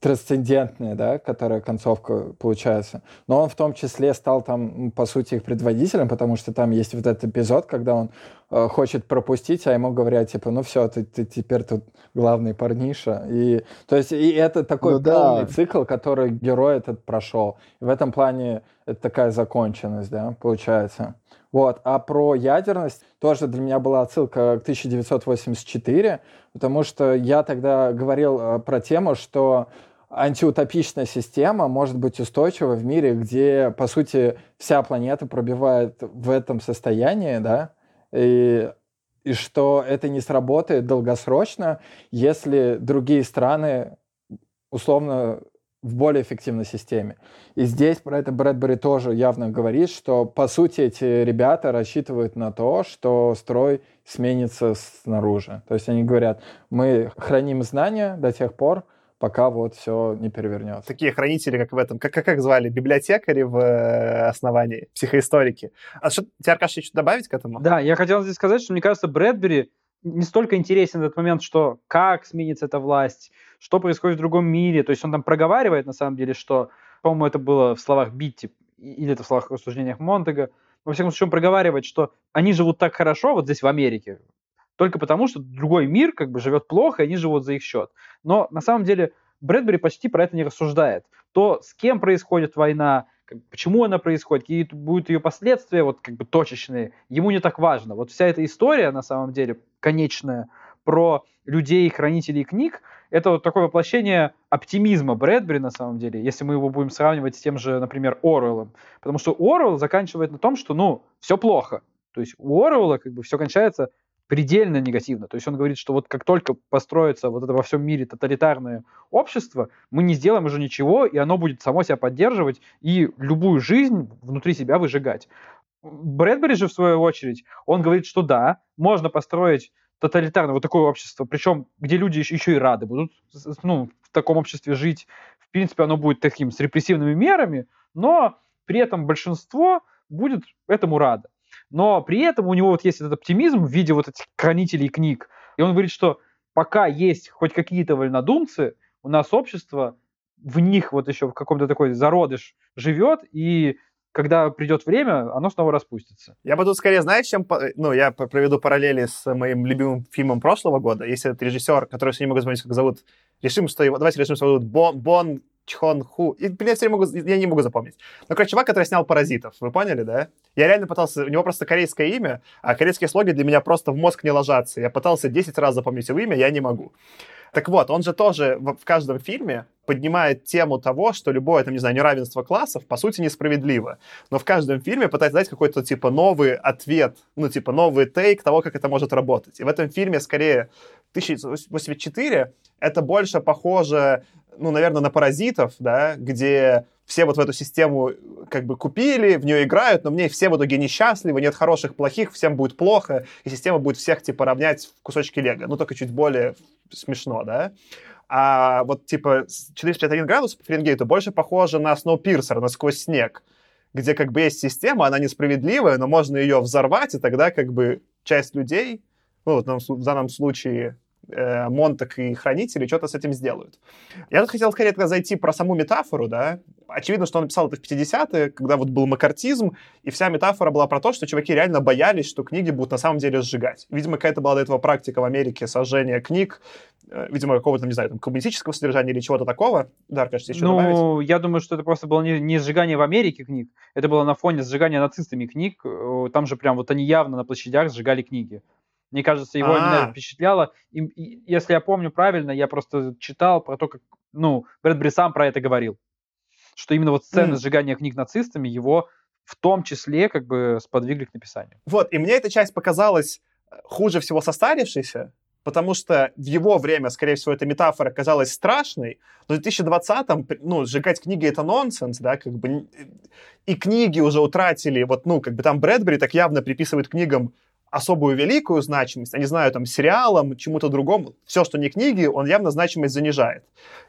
трансцендентная, да, которая концовка получается. Но он в том числе стал там, по сути, их предводителем, потому что там есть вот этот эпизод, когда он э, хочет пропустить, а ему говорят, типа, ну все, ты, ты теперь тут главный парниша. И, то есть, и это такой ну, полный да. цикл, который герой этот прошел. И в этом плане это такая законченность, да, получается. Вот. А про ядерность тоже для меня была отсылка к 1984, потому что я тогда говорил э, про тему, что антиутопичная система может быть устойчива в мире, где, по сути, вся планета пробивает в этом состоянии, да, и, и что это не сработает долгосрочно, если другие страны условно в более эффективной системе. И здесь про это Брэдбери тоже явно говорит, что, по сути, эти ребята рассчитывают на то, что строй сменится снаружи. То есть они говорят, мы храним знания до тех пор, пока вот все не перевернется. Такие хранители, как в этом, как, как, как звали, библиотекари в э, основании, психоисторики. А что, тебе, Аркаш, еще добавить к этому? Да, я хотел здесь сказать, что мне кажется, Брэдбери не столько интересен этот момент, что как сменится эта власть, что происходит в другом мире. То есть он там проговаривает, на самом деле, что, по-моему, это было в словах Битти, или это в словах рассуждениях Монтега, во всяком случае, он проговаривает, что они живут так хорошо вот здесь в Америке, только потому, что другой мир как бы живет плохо, и они живут за их счет. Но на самом деле Брэдбери почти про это не рассуждает. То, с кем происходит война, почему она происходит, какие будут ее последствия, вот как бы точечные, ему не так важно. Вот вся эта история, на самом деле, конечная, про людей, хранителей книг, это вот такое воплощение оптимизма Брэдбери, на самом деле, если мы его будем сравнивать с тем же, например, Оруэллом. Потому что Оруэлл заканчивает на том, что, ну, все плохо. То есть у Оруэлла как бы все кончается предельно негативно. То есть он говорит, что вот как только построится вот это во всем мире тоталитарное общество, мы не сделаем уже ничего, и оно будет само себя поддерживать и любую жизнь внутри себя выжигать. Брэдбери же, в свою очередь, он говорит, что да, можно построить тоталитарное вот такое общество, причем где люди еще, и рады будут ну, в таком обществе жить. В принципе, оно будет таким с репрессивными мерами, но при этом большинство будет этому радо но при этом у него вот есть этот оптимизм в виде вот этих хранителей книг. И он говорит, что пока есть хоть какие-то вольнодумцы, у нас общество в них вот еще в каком-то такой зародыш живет, и когда придет время, оно снова распустится. Я бы тут скорее, знаешь, чем... Ну, я проведу параллели с моим любимым фильмом прошлого года. Есть этот режиссер, который я не могу вспомнить, как зовут. Решим, что его... Давайте решим, что его зовут Бон, Бон Чхон Ху. И, блин, я все могу, я не могу запомнить. Ну, короче, чувак, который снял «Паразитов». Вы поняли, да? Я реально пытался... У него просто корейское имя, а корейские слоги для меня просто в мозг не ложатся. Я пытался 10 раз запомнить его имя, я не могу. Так вот, он же тоже в, каждом фильме поднимает тему того, что любое, там, не знаю, неравенство классов, по сути, несправедливо. Но в каждом фильме пытается дать какой-то, типа, новый ответ, ну, типа, новый тейк того, как это может работать. И в этом фильме, скорее, 1084 это больше похоже ну, наверное, на паразитов, да, где все вот в эту систему как бы купили, в нее играют, но мне все в итоге несчастливы, нет хороших, плохих, всем будет плохо, и система будет всех, типа, равнять в кусочки лего. Ну, только чуть более смешно, да. А вот, типа, 451 градус по Фаренгейту больше похоже на Сноупирсер, на «Сквозь снег», где как бы есть система, она несправедливая, но можно ее взорвать, и тогда как бы часть людей, ну, вот в данном случае э, Монтак и Хранители что-то с этим сделают. Я тут хотел скорее тогда зайти про саму метафору, да. Очевидно, что он написал это в 50-е, когда вот был макартизм, и вся метафора была про то, что чуваки реально боялись, что книги будут на самом деле сжигать. Видимо, какая-то была до этого практика в Америке сожжения книг, э, видимо, какого-то, не знаю, там, коммунистического содержания или чего-то такого. Да, кажется, еще ну, добавить? я думаю, что это просто было не, не сжигание в Америке книг, это было на фоне сжигания нацистами книг. Э, там же прям вот они явно на площадях сжигали книги. Мне кажется, его именно А. впечатляло. И, и если я помню правильно, я просто читал про то, как, ну, Брэдбери сам про это говорил. Что именно вот сцены М. сжигания книг нацистами его в том числе как бы сподвигли к написанию. Вот, и мне эта часть показалась э, хуже всего состарившейся, потому что в его время, скорее всего, эта метафора казалась страшной, но в 2020-м, ну, сжигать книги — это нонсенс, да, как бы, н- и книги уже утратили, вот, ну, как бы там Брэдбери так явно приписывает книгам особую великую значимость, я не знаю, там, сериалам, чему-то другому, все, что не книги, он явно значимость занижает.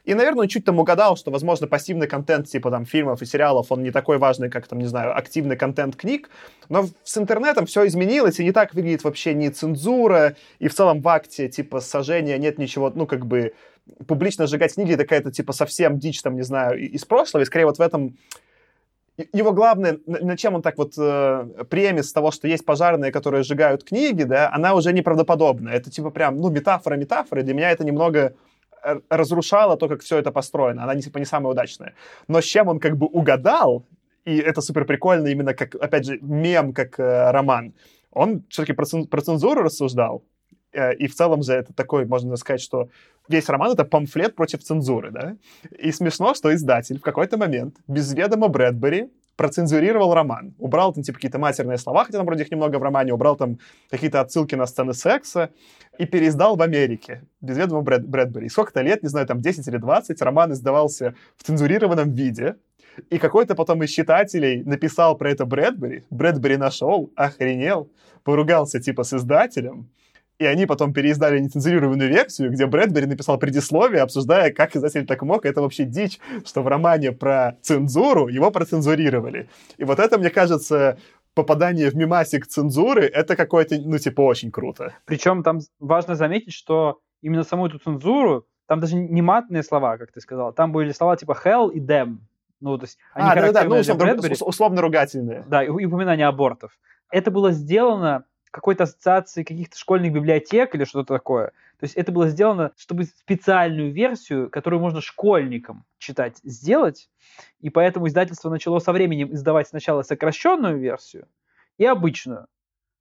И, наверное, он чуть там угадал, что, возможно, пассивный контент типа там фильмов и сериалов, он не такой важный, как там, не знаю, активный контент книг, но с интернетом все изменилось, и не так выглядит вообще ни цензура, и в целом в акте, типа, сожжения нет ничего, ну, как бы, публично сжигать книги, это какая-то, типа, совсем дичь, там, не знаю, из прошлого, и скорее вот в этом его главное, на, чем он так вот э, премис того, что есть пожарные, которые сжигают книги, да, она уже неправдоподобна. Это типа прям, ну, метафора метафоры. Для меня это немного э, разрушало то, как все это построено. Она типа не самая удачная. Но с чем он как бы угадал, и это супер прикольно именно как, опять же, мем, как э, роман, он все-таки про, цен- цензуру рассуждал. Э, и в целом же это такой, можно сказать, что весь роман — это памфлет против цензуры, да? И смешно, что издатель в какой-то момент без ведома Брэдбери процензурировал роман. Убрал там, типа, какие-то матерные слова, хотя там вроде их немного в романе, убрал там какие-то отсылки на сцены секса и переиздал в Америке без ведома Брэд- Брэдбери. И сколько-то лет, не знаю, там 10 или 20, роман издавался в цензурированном виде, и какой-то потом из читателей написал про это Брэдбери. Брэдбери нашел, охренел, поругался типа с издателем, и они потом переиздали нецензурированную версию, где Брэдбери написал предисловие, обсуждая, как издатель так мог. Это вообще дичь, что в романе про цензуру его процензурировали. И вот это, мне кажется, попадание в мимасик цензуры, это какое-то, ну, типа, очень круто. Причем там важно заметить, что именно саму эту цензуру, там даже не матные слова, как ты сказал, там были слова типа hell и damn. Ну, то есть они а, да-да-да, ну, характерны для условно, Брэдбери. ус- условно ругательные. Да, и упоминание абортов. Это было сделано какой-то ассоциацией каких-то школьных библиотек или что-то такое. То есть это было сделано, чтобы специальную версию, которую можно школьникам читать, сделать. И поэтому издательство начало со временем издавать сначала сокращенную версию и обычную.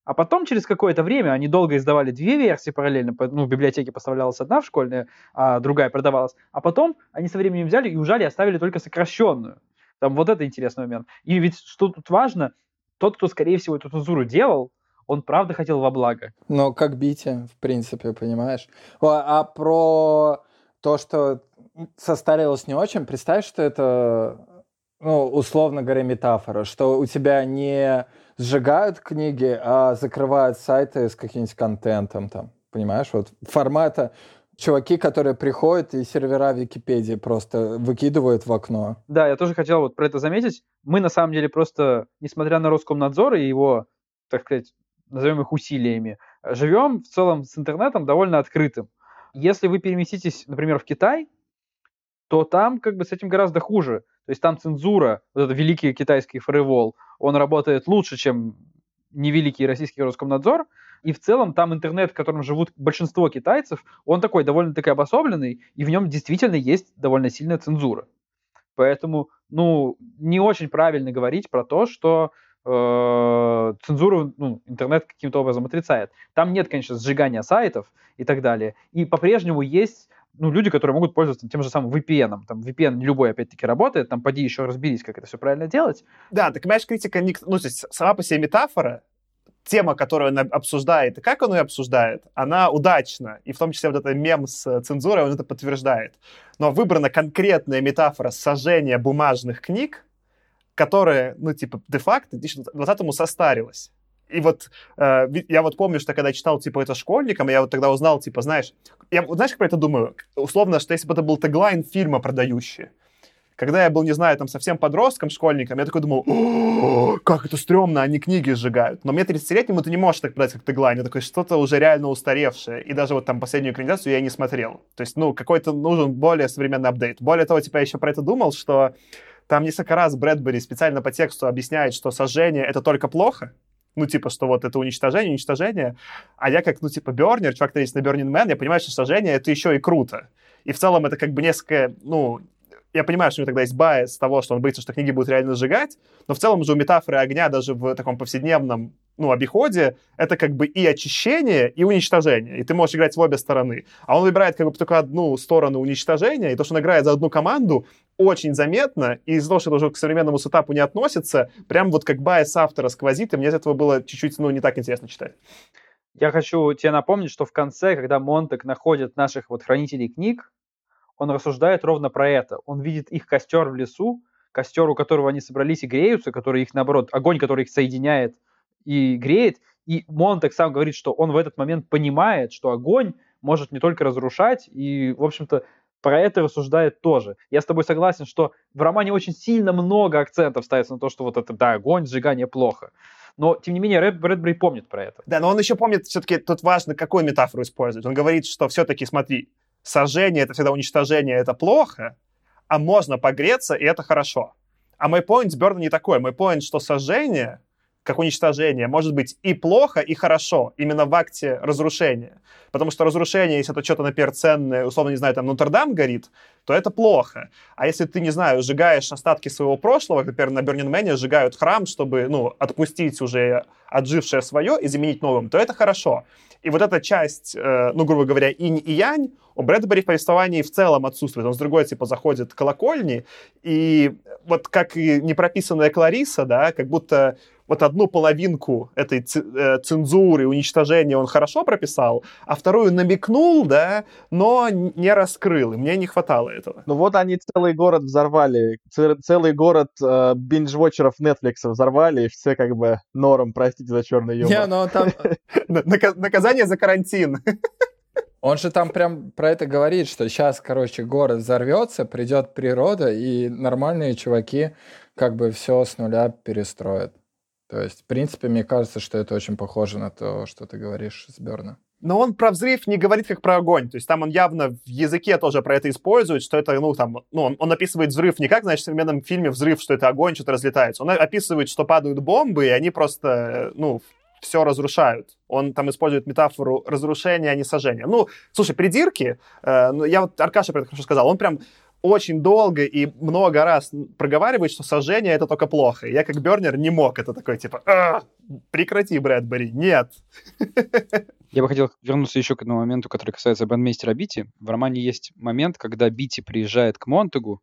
А потом, через какое-то время, они долго издавали две версии параллельно. Ну, в библиотеке поставлялась одна в школьная, а другая продавалась. А потом они со временем взяли и ужали оставили только сокращенную. Там вот это интересный момент. И ведь что тут важно, тот, кто, скорее всего, эту цензуру делал, он правда хотел во благо. Ну, как Бити, в принципе, понимаешь? О, А про то, что состарилось не очень, представь, что это, ну, условно говоря, метафора, что у тебя не сжигают книги, а закрывают сайты с каким-нибудь контентом там, понимаешь? Вот формата чуваки, которые приходят и сервера Википедии просто выкидывают в окно. Да, я тоже хотел вот про это заметить. Мы, на самом деле, просто, несмотря на Роскомнадзор и его, так сказать, назовем их усилиями, живем в целом с интернетом довольно открытым. Если вы переместитесь, например, в Китай, то там как бы с этим гораздо хуже. То есть там цензура, вот этот великий китайский фаервол, он работает лучше, чем невеликий российский Роскомнадзор. И в целом там интернет, в котором живут большинство китайцев, он такой довольно-таки обособленный, и в нем действительно есть довольно сильная цензура. Поэтому, ну, не очень правильно говорить про то, что э, цензуру ну, интернет каким-то образом отрицает. Там нет, конечно, сжигания сайтов и так далее. И по-прежнему есть ну, люди, которые могут пользоваться тем же самым VPN. Там VPN любой, опять-таки, работает. Там поди еще разберись, как это все правильно делать. Да, так, понимаешь, критика, ну, то есть сама по себе метафора, тема, которую он обсуждает, и как он ее обсуждает, она удачна. И в том числе вот этот мем с цензурой, он это подтверждает. Но выбрана конкретная метафора сожжения бумажных книг, которая, ну, типа, де-факто 2020-му состарилась. И вот э, я вот помню, что когда читал, типа, это школьникам, я вот тогда узнал, типа, знаешь, я вот знаешь, как про это думаю? Условно, что если бы это был теглайн фильма продающий, когда я был, не знаю, там совсем подростком, школьником, я такой думал, «О, как это стрёмно, они книги сжигают. Но мне 30-летнему ты не можешь так подать, как теглайн. Я такой, что-то уже реально устаревшее. И даже вот там последнюю экранизацию я не смотрел. То есть, ну, какой-то нужен более современный апдейт. Более того, типа, я еще про это думал, что там несколько раз Брэдбери специально по тексту объясняет, что сожжение — это только плохо, ну, типа, что вот это уничтожение, уничтожение, а я как, ну, типа, Бернер, чувак, есть на Burning Man, я понимаю, что сожжение — это еще и круто. И в целом это как бы несколько, ну, я понимаю, что у него тогда есть байс того, что он боится, что книги будут реально сжигать, но в целом уже у метафоры огня даже в таком повседневном ну, обиходе, это как бы и очищение, и уничтожение. И ты можешь играть в обе стороны. А он выбирает как бы только одну сторону уничтожения, и то, что он играет за одну команду, очень заметно, и из-за того, что это уже к современному сетапу не относится, прям вот как bias автора сквозит, и мне из этого было чуть-чуть, ну, не так интересно читать. Я хочу тебе напомнить, что в конце, когда Монтэг находит наших вот хранителей книг, он рассуждает ровно про это. Он видит их костер в лесу, костер, у которого они собрались и греются, который их, наоборот, огонь, который их соединяет и греет. И Монтэг сам говорит, что он в этот момент понимает, что огонь может не только разрушать, и, в общем-то, про это рассуждает тоже. Я с тобой согласен, что в романе очень сильно много акцентов ставится на то, что вот это, да, огонь, сжигание плохо. Но, тем не менее, Рэд, Брэдбери помнит про это. Да, но он еще помнит, все-таки тут важно, какую метафору использовать. Он говорит, что все-таки, смотри, сожжение — это всегда уничтожение, это плохо, а можно погреться, и это хорошо. А мой point с Бёрна не такой. Мой point, что сожжение как уничтожение, может быть и плохо, и хорошо, именно в акте разрушения. Потому что разрушение, если это что-то, например, ценное, условно, не знаю, там Нотр-Дам горит, то это плохо. А если ты, не знаю, сжигаешь остатки своего прошлого, например, на Бернин Мэне сжигают храм, чтобы, ну, отпустить уже отжившее свое и заменить новым, то это хорошо. И вот эта часть, э, ну, грубо говоря, инь и янь, у Брэдбери в повествовании в целом отсутствует. Он с другой, типа, заходит к колокольне, и вот как и непрописанная Клариса, да, как будто вот одну половинку этой э, цензуры, уничтожения он хорошо прописал, а вторую намекнул, да, но не раскрыл, и мне не хватало этого. Ну вот они целый город взорвали, целый город э, бинж-вотчеров Netflix взорвали, и все как бы норм, простите за черный юмор. Не, ну там... <laughs> Наказание за карантин. <laughs> Он же там прям про это говорит, что сейчас, короче, город взорвется, придет природа, и нормальные чуваки как бы все с нуля перестроят. То есть, в принципе, мне кажется, что это очень похоже на то, что ты говоришь с Берна. Но он про взрыв не говорит как про огонь. То есть там он явно в языке тоже про это использует, что это, ну, там, ну, он, он описывает взрыв не как, значит, в современном фильме взрыв, что это огонь, что-то разлетается. Он описывает, что падают бомбы, и они просто, ну, все разрушают. Он там использует метафору разрушения, а не сожжения. Ну, слушай, придирки, э, ну, я вот Аркаша про это хорошо сказал, он прям очень долго и много раз проговаривает, что сожжение — это только плохо. Я как Бернер не мог. Это такой, типа, «А, прекрати, Брэдбери, нет. <laughs> Я бы хотел вернуться еще к одному моменту, который касается бандмейстера Бити. В романе есть момент, когда Бити приезжает к Монтегу,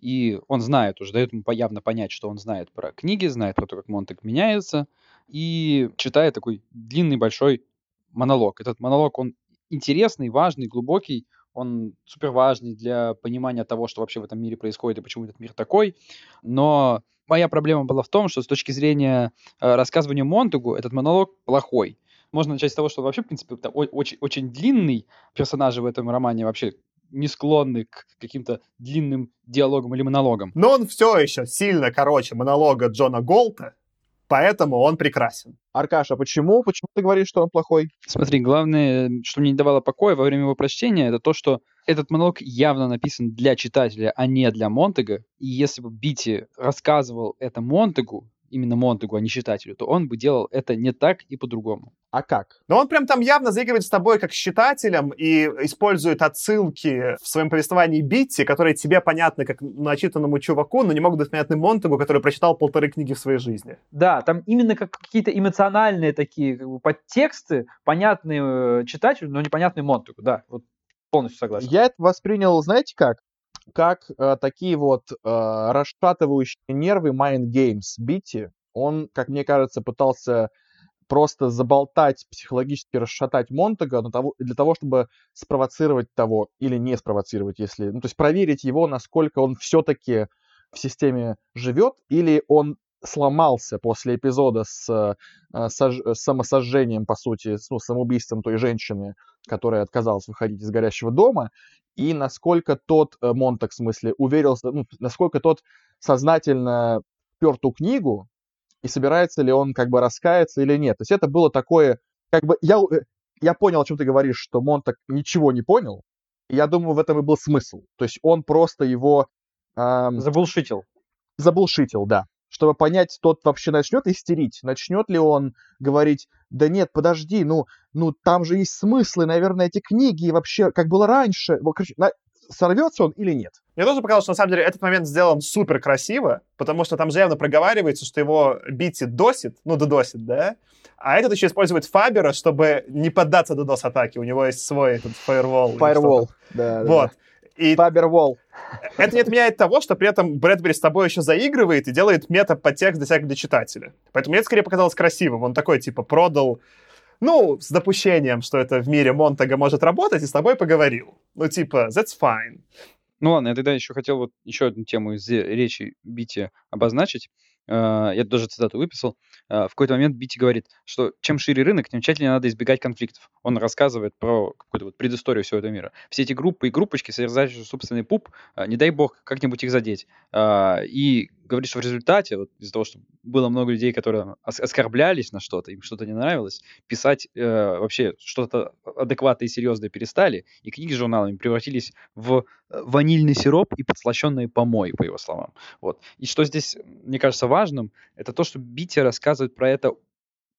и он знает уже, дает ему явно понять, что он знает про книги, знает про то, как Монтег меняется, и читает такой длинный большой монолог. Этот монолог, он интересный, важный, глубокий, он супер важный для понимания того, что вообще в этом мире происходит и почему этот мир такой. Но моя проблема была в том, что с точки зрения э, рассказывания Монтегу этот монолог плохой. Можно начать с того, что вообще, в принципе, очень, очень длинный персонажи в этом романе вообще не склонны к каким-то длинным диалогам или монологам. Но он все еще сильно короче монолога Джона Голта, поэтому он прекрасен. Аркаша, почему? Почему ты говоришь, что он плохой? Смотри, главное, что мне не давало покоя во время его прочтения, это то, что этот монолог явно написан для читателя, а не для Монтега. И если бы Бити рассказывал это Монтегу, именно Монтегу, а не читателю, то он бы делал это не так и по-другому. А как? Но он прям там явно заигрывает с тобой как с читателем и использует отсылки в своем повествовании Битти, которые тебе понятны как начитанному чуваку, но не могут быть понятны Монтегу, который прочитал полторы книги в своей жизни. Да, там именно как какие-то эмоциональные такие как бы, подтексты, понятные э, читателю, но непонятные Монтегу, да, вот полностью согласен. Я это воспринял, знаете как? Как э, такие вот э, расшатывающие нервы Mind Games. Бити, он, как мне кажется, пытался просто заболтать, психологически расшатать Монтага того, для того, чтобы спровоцировать того или не спровоцировать, если, ну, то есть проверить его, насколько он все-таки в системе живет, или он сломался после эпизода с, э, сож, с самосожжением, по сути, ну, самоубийством той женщины, которая отказалась выходить из горящего дома, и насколько тот, э, Монтак, в смысле, уверился, ну, насколько тот сознательно пер ту книгу, и собирается ли он как бы раскаяться или нет. То есть это было такое, как бы, я, э, я понял, о чем ты говоришь, что Монтак ничего не понял, и я думаю, в этом и был смысл. То есть он просто его... Эм, забулшитил. Забулшитил, да. Чтобы понять, тот вообще начнет истерить, начнет ли он говорить, да нет, подожди, ну, ну там же есть смыслы, наверное, эти книги, и вообще, как было раньше. Вот, короче, сорвется он или нет? Мне тоже показалось, что на самом деле этот момент сделан супер красиво, потому что там же явно проговаривается, что его Бити досит, ну, додосит, да? А этот еще использует Фабера, чтобы не поддаться додос-атаке. У него есть свой этот фаервол. Firewall, да. Вот. И Фабервол. это не отменяет того, что при этом Брэдбери с тобой еще заигрывает и делает мета-подтекст для себя для читателя. Поэтому мне это скорее показалось красивым. Он такой, типа, продал, ну, с допущением, что это в мире Монтага может работать, и с тобой поговорил. Ну, типа, that's fine. Ну ладно, я тогда еще хотел вот еще одну тему из речи Бити обозначить. Э, Я даже цитату выписал. Э, В какой-то момент Бити говорит, что чем шире рынок, тем тщательнее надо избегать конфликтов. Он рассказывает про какую-то вот предысторию всего этого мира. Все эти группы и группочки, содержащие собственный пуп, э, не дай бог как-нибудь их задеть. И говорит, что в результате, вот из-за того, что было много людей, которые ос- оскорблялись на что-то, им что-то не нравилось, писать э, вообще что-то адекватное и серьезное перестали, и книги с журналами превратились в э, ванильный сироп и подслащенные помои, по его словам. Вот. И что здесь, мне кажется, важным, это то, что Бити рассказывает про это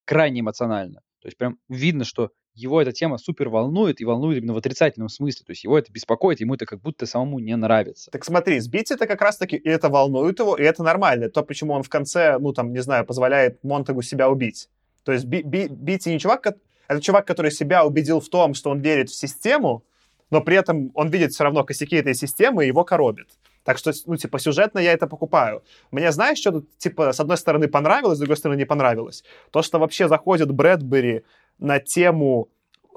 крайне эмоционально. То есть прям видно, что его эта тема супер волнует, и волнует именно в отрицательном смысле. То есть его это беспокоит, ему это как будто самому не нравится. Так смотри, сбить это как раз-таки, и это волнует его, и это нормально. То, почему он в конце, ну, там, не знаю, позволяет Монтагу себя убить. То есть Би- Би- Бити не чувак, это чувак, который себя убедил в том, что он верит в систему, но при этом он видит все равно косяки этой системы, и его коробит. Так что, ну, типа, сюжетно я это покупаю. Мне, знаешь, что тут, типа, с одной стороны понравилось, с другой стороны не понравилось? То, что вообще заходит Брэдбери на тему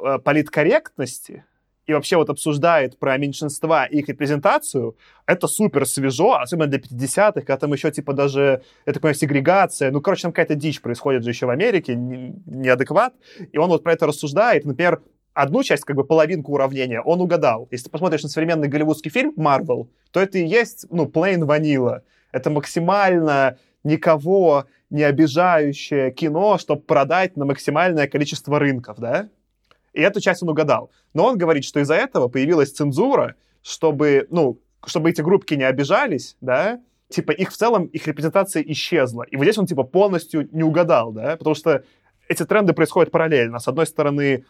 э, политкорректности и вообще вот обсуждает про меньшинства и их репрезентацию, это супер свежо, особенно для 50-х, когда там еще, типа, даже, я так понимаю, сегрегация, ну, короче, там какая-то дичь происходит же еще в Америке, не- неадекват, и он вот про это рассуждает, например, одну часть, как бы половинку уравнения, он угадал. Если ты посмотришь на современный голливудский фильм «Марвел», то это и есть, ну, plain vanilla. Это максимально никого не обижающее кино, чтобы продать на максимальное количество рынков, да? И эту часть он угадал. Но он говорит, что из-за этого появилась цензура, чтобы, ну, чтобы эти группки не обижались, да, типа их в целом, их репрезентация исчезла. И вот здесь он типа полностью не угадал, да, потому что эти тренды происходят параллельно. С одной стороны,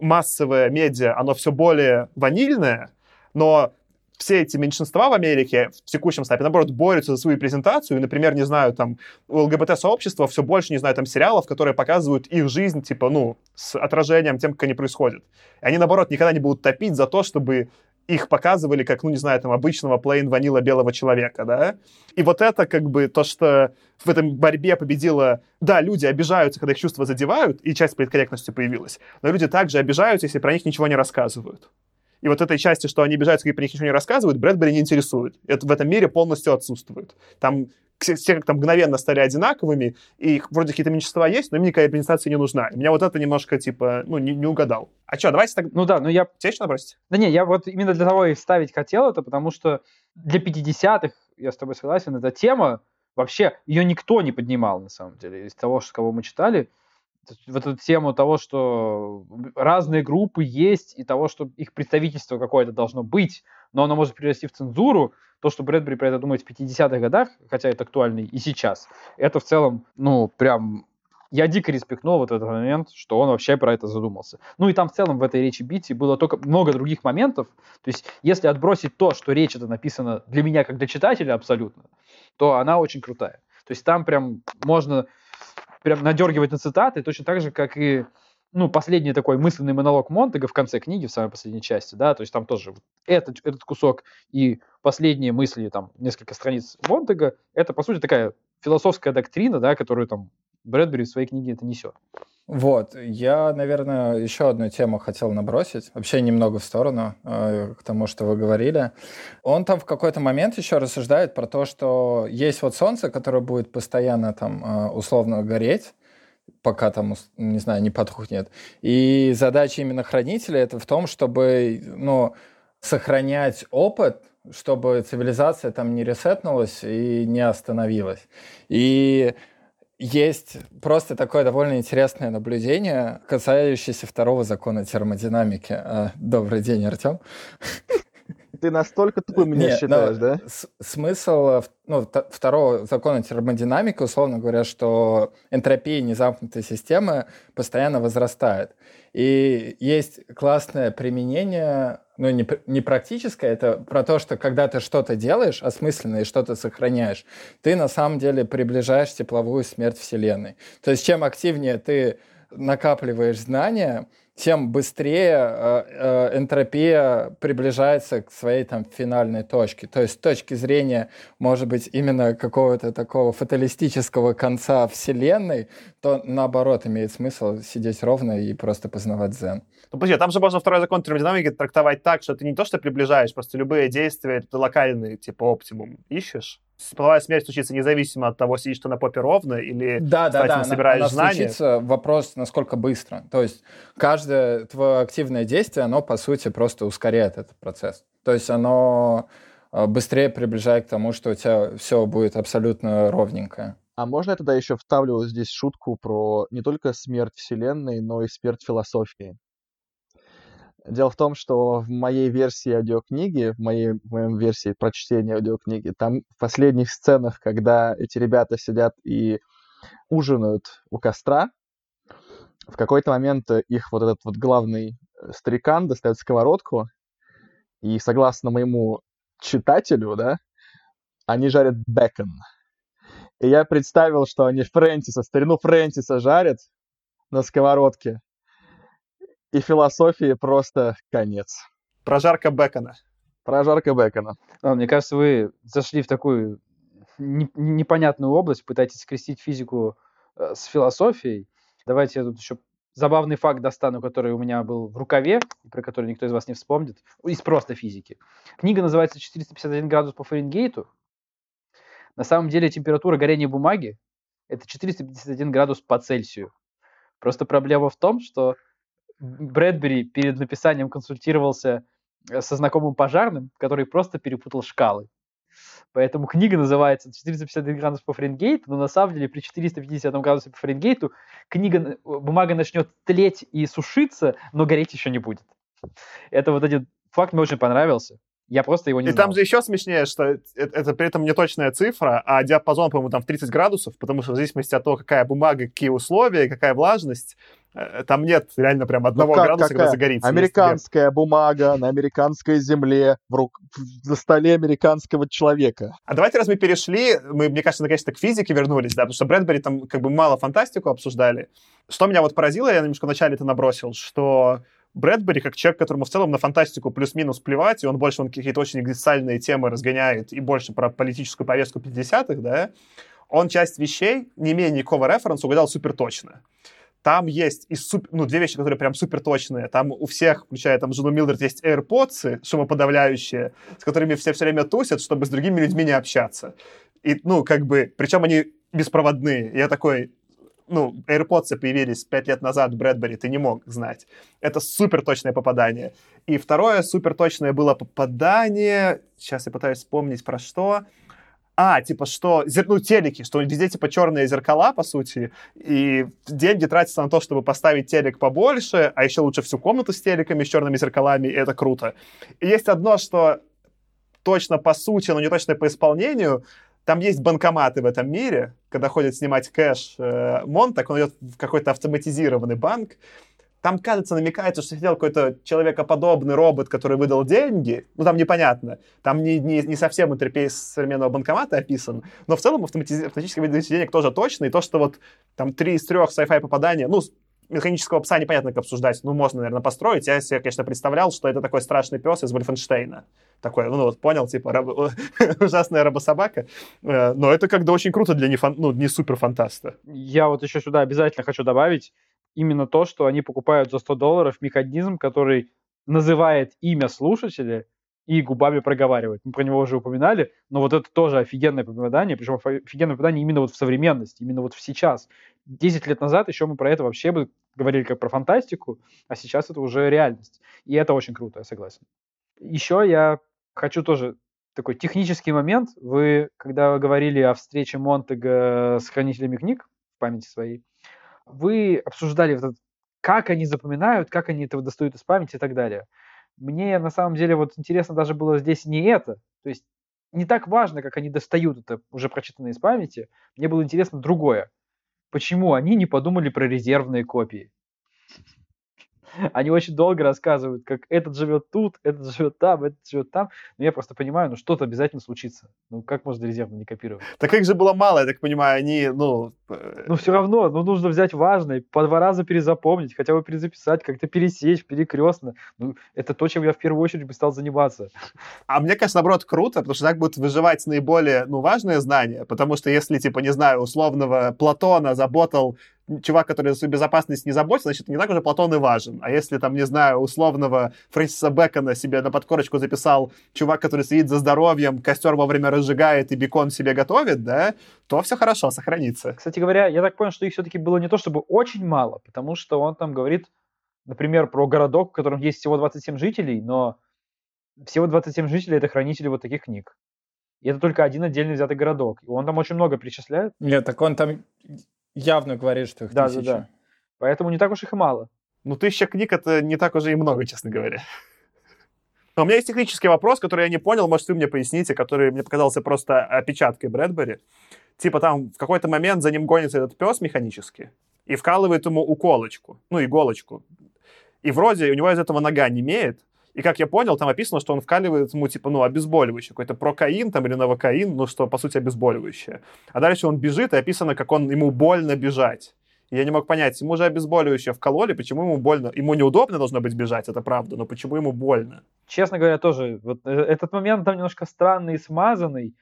массовое медиа, оно все более ванильное, но все эти меньшинства в Америке в текущем стапе, наоборот, борются за свою презентацию. И, например, не знаю, там, у ЛГБТ-сообщества все больше, не знаю, там, сериалов, которые показывают их жизнь, типа, ну, с отражением тем, как они происходят. И они, наоборот, никогда не будут топить за то, чтобы их показывали как, ну, не знаю, там, обычного плейн ванила белого человека, да? И вот это, как бы, то, что в этом борьбе победила... Да, люди обижаются, когда их чувства задевают, и часть политкорректности появилась, но люди также обижаются, если про них ничего не рассказывают. И вот этой части, что они обижаются, когда про них ничего не рассказывают, Брэдбери не интересует. Это в этом мире полностью отсутствует. Там все, все как-то мгновенно стали одинаковыми, и вроде какие-то меньшинства есть, но им никакая репрезентация не нужна. И меня вот это немножко, типа, ну, не, не угадал. А что, давайте так... Ну да, но я Тебе еще набросить? Да не, я вот именно для того и вставить хотел это, потому что для 50-х, я с тобой согласен, эта тема, вообще, ее никто не поднимал, на самом деле, из того, что, кого мы читали. Вот эту тему того, что разные группы есть, и того, что их представительство какое-то должно быть, но оно может привести в цензуру, то, что Брэдбери про это думает в 50-х годах, хотя это актуально и сейчас, это в целом, ну, прям я дико респектнул вот этот момент, что он вообще про это задумался. Ну и там в целом в этой речи Бити было только много других моментов. То есть если отбросить то, что речь это написана для меня как для читателя абсолютно, то она очень крутая. То есть там прям можно прям надергивать на цитаты, точно так же, как и ну, последний такой мысленный монолог Монтега в конце книги, в самой последней части, да, то есть там тоже этот, этот кусок и последние мысли, там, несколько страниц Монтега, это, по сути, такая философская доктрина, да, которую там Брэдбери в своей книге это несет. Вот, я, наверное, еще одну тему хотел набросить, вообще немного в сторону э, к тому, что вы говорили. Он там в какой-то момент еще рассуждает про то, что есть вот солнце, которое будет постоянно там э, условно гореть, пока там, не знаю, не потухнет. И задача именно хранителя это в том, чтобы, ну, сохранять опыт, чтобы цивилизация там не ресетнулась и не остановилась. И есть просто такое довольно интересное наблюдение, касающееся второго закона термодинамики. А, Добрый день, Артем. Ты настолько тупым меня Нет, считаешь, но да? смысл э, ну, второго закона термодинамики, условно говоря, что энтропия незамкнутой системы постоянно возрастает. И есть классное применение, ну, не, не практическое, это про то, что когда ты что-то делаешь осмысленно и что-то сохраняешь, ты на самом деле приближаешь тепловую смерть Вселенной. То есть чем активнее ты накапливаешь знания, тем быстрее э, э, энтропия приближается к своей там финальной точке. То есть с точки зрения, может быть, именно какого-то такого фаталистического конца Вселенной, то наоборот имеет смысл сидеть ровно и просто познавать дзен. Ну, подожди, там же можно второй закон термодинамики трактовать так, что ты не то, что приближаешь, просто любые действия, ты локальный, типа, оптимум ищешь. Тепловая смерть случится независимо от того, сидишь ты на попе ровно или Да, да, кстати, да, она, собираешь она знания. случится, вопрос, насколько быстро. То есть каждое твое активное действие, оно, по сути, просто ускоряет этот процесс. То есть оно э, быстрее приближает к тому, что у тебя все будет абсолютно ровненькое. А можно я тогда еще вставлю здесь шутку про не только смерть Вселенной, но и смерть философии? Дело в том, что в моей версии аудиокниги, в моей в моем версии прочтения аудиокниги, там в последних сценах, когда эти ребята сидят и ужинают у костра, в какой-то момент э, их вот этот вот главный э, старикан достает сковородку, и согласно моему читателю, да, они жарят бекон. И я представил, что они Фрэнсиса, старину Фрэнсиса жарят на сковородке, и философии просто конец. прожарка бекона. Прожарка бекона. Ладно, мне кажется, вы зашли в такую не- непонятную область, пытаетесь скрестить физику э, с философией. Давайте я тут еще забавный факт достану, который у меня был в рукаве, и про который никто из вас не вспомнит, из просто физики. Книга называется «451 градус по Фаренгейту». На самом деле температура горения бумаги – это 451 градус по Цельсию. Просто проблема в том, что Брэдбери перед написанием консультировался э, со знакомым пожарным, который просто перепутал шкалы. Поэтому книга называется 451 градус по Фаренгейту, но на самом деле при 450 градусе по Фаренгейту книга, э, бумага начнет тлеть и сушиться, но гореть еще не будет. Это вот один факт мне очень понравился. Я просто его не И знал. там же еще смешнее, что это, это при этом не точная цифра, а диапазон, по-моему, там в 30 градусов, потому что в зависимости от того, какая бумага, какие условия, какая влажность, э, там нет реально прям одного Ну как, градуса, когда какая? загорится. Есть Американская бумага на американской земле, в рук... на столе американского человека. А давайте, раз мы перешли, мы, мне кажется, наконец-то к физике вернулись, да, потому что Брэдбери там как бы мало фантастику обсуждали. Что меня вот поразило, я немножко вначале это набросил, что Брэдбери, как человек, которому в целом на фантастику плюс-минус плевать, и он больше он какие-то очень экзистенциальные темы разгоняет, и больше про политическую повестку 50-х, да, он часть вещей, не имея никакого референса, угадал супер точно. Там есть и суп- ну, две вещи, которые прям супер точные. Там у всех, включая там жену Милдред, есть AirPods, шумоподавляющие, с которыми все все время тусят, чтобы с другими людьми не общаться. И, ну, как бы, причем они беспроводные. Я такой, ну, AirPods появились пять лет назад Брэдбери, ты не мог знать. Это супер точное попадание. И второе супер точное было попадание, сейчас я пытаюсь вспомнить про что. А, типа, что, ну, телеки, что везде, типа, черные зеркала, по сути, и деньги тратятся на то, чтобы поставить телек побольше, а еще лучше всю комнату с телеками, с черными зеркалами, и это круто. И есть одно, что точно по сути, но не точно по исполнению, там есть банкоматы в этом мире, когда ходят снимать кэш э, Монтак, он идет в какой-то автоматизированный банк, там, кажется, намекается, что сидел какой-то человекоподобный робот, который выдал деньги. Ну, там непонятно. Там не, не, не совсем интерфейс современного банкомата описан. Но в целом автоматиз... автоматическое выдача денег тоже точно. И то, что вот там три из трех sci-fi попадания, ну, механического пса непонятно, как обсуждать. Ну, можно, наверное, построить. Я себе, конечно, представлял, что это такой страшный пес из Вольфенштейна. Такой, ну, вот, понял, типа, рабо- <laughs> ужасная рабособака. Э, Но это когда очень круто для не, фан- ну, не суперфантаста. Я вот еще сюда обязательно хочу добавить именно то, что они покупают за 100 долларов механизм, который называет имя слушателя и губами проговаривает. Мы про него уже упоминали, но вот это тоже офигенное попадание, причем офи- офигенное попадание именно вот в современности, именно вот в сейчас. 10 лет назад еще мы про это вообще бы говорили как про фантастику, а сейчас это уже реальность. И это очень круто, я согласен. Еще я хочу тоже такой технический момент. Вы, когда говорили о встрече Монтега с хранителями книг в памяти своей, вы обсуждали вот этот, как они запоминают, как они этого достают из памяти и так далее. мне на самом деле вот интересно даже было здесь не это. То есть не так важно, как они достают это уже прочитанное из памяти. Мне было интересно другое. Почему они не подумали про резервные копии? <laughs> Они очень долго рассказывают, как этот живет тут, этот живет там, этот живет там. Но я просто понимаю, ну что-то обязательно случится. Ну как можно резервно не копировать? Так их же было мало, я так понимаю, они, ну... Ну все равно, ну нужно взять важное, по два раза перезапомнить, хотя бы перезаписать, как-то пересечь, перекрестно. Ну это то, чем я в первую очередь бы стал заниматься. А мне кажется, наоборот, круто, потому что так будут выживать наиболее, ну, важные знания, потому что если, типа, не знаю, условного Платона заботал чувак, который за свою безопасность не заботится, значит, не так уже Платон и важен. А если, там, не знаю, условного Фрэнсиса Бэкона себе на подкорочку записал чувак, который следит за здоровьем, костер вовремя разжигает и бекон себе готовит, да, то все хорошо, сохранится. Кстати говоря, я так понял, что их все-таки было не то чтобы очень мало, потому что он там говорит, например, про городок, в котором есть всего 27 жителей, но всего 27 жителей — это хранители вот таких книг. И это только один отдельно взятый городок. И он там очень много перечисляет. Нет, так он там явно говорит, что их Да, тысяча. да, да. Поэтому не так уж их и мало. Ну, тысяча книг — это не так уже и много, честно говоря. Но <laughs> у меня есть технический вопрос, который я не понял, может, вы мне поясните, который мне показался просто опечаткой Брэдбери. Типа там в какой-то момент за ним гонится этот пес механически и вкалывает ему уколочку, ну, иголочку. И вроде у него из этого нога не имеет, и как я понял, там описано, что он вкаливает ему, типа, ну, обезболивающее, какой-то прокаин там или новокаин, ну, что, по сути, обезболивающее. А дальше он бежит, и описано, как он, ему больно бежать. И я не мог понять, ему же обезболивающее вкололи, почему ему больно? Ему неудобно должно быть бежать, это правда, но почему ему больно? Честно говоря, тоже вот э, этот момент там немножко странный и смазанный,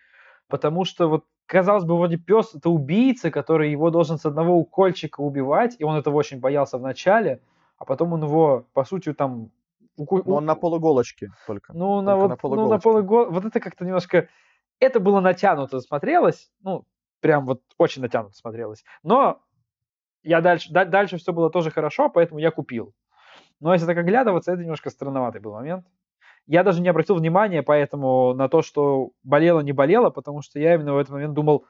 потому что вот казалось бы, вроде пес это убийца, который его должен с одного укольчика убивать, и он этого очень боялся в начале, а потом он его, по сути, там Но он на полуголочке только. Ну, на, Только вот, на ну, на полуголочке. полугол... Вот это как-то немножко... Это было натянуто смотрелось. Ну, прям вот очень натянуто смотрелось. Но я дальше, да- дальше все было тоже хорошо, поэтому я купил. Но если так оглядываться, это немножко странноватый был момент. Я даже не обратил внимания поэтому на то, что болело, не болело, потому что я именно в этот момент думал,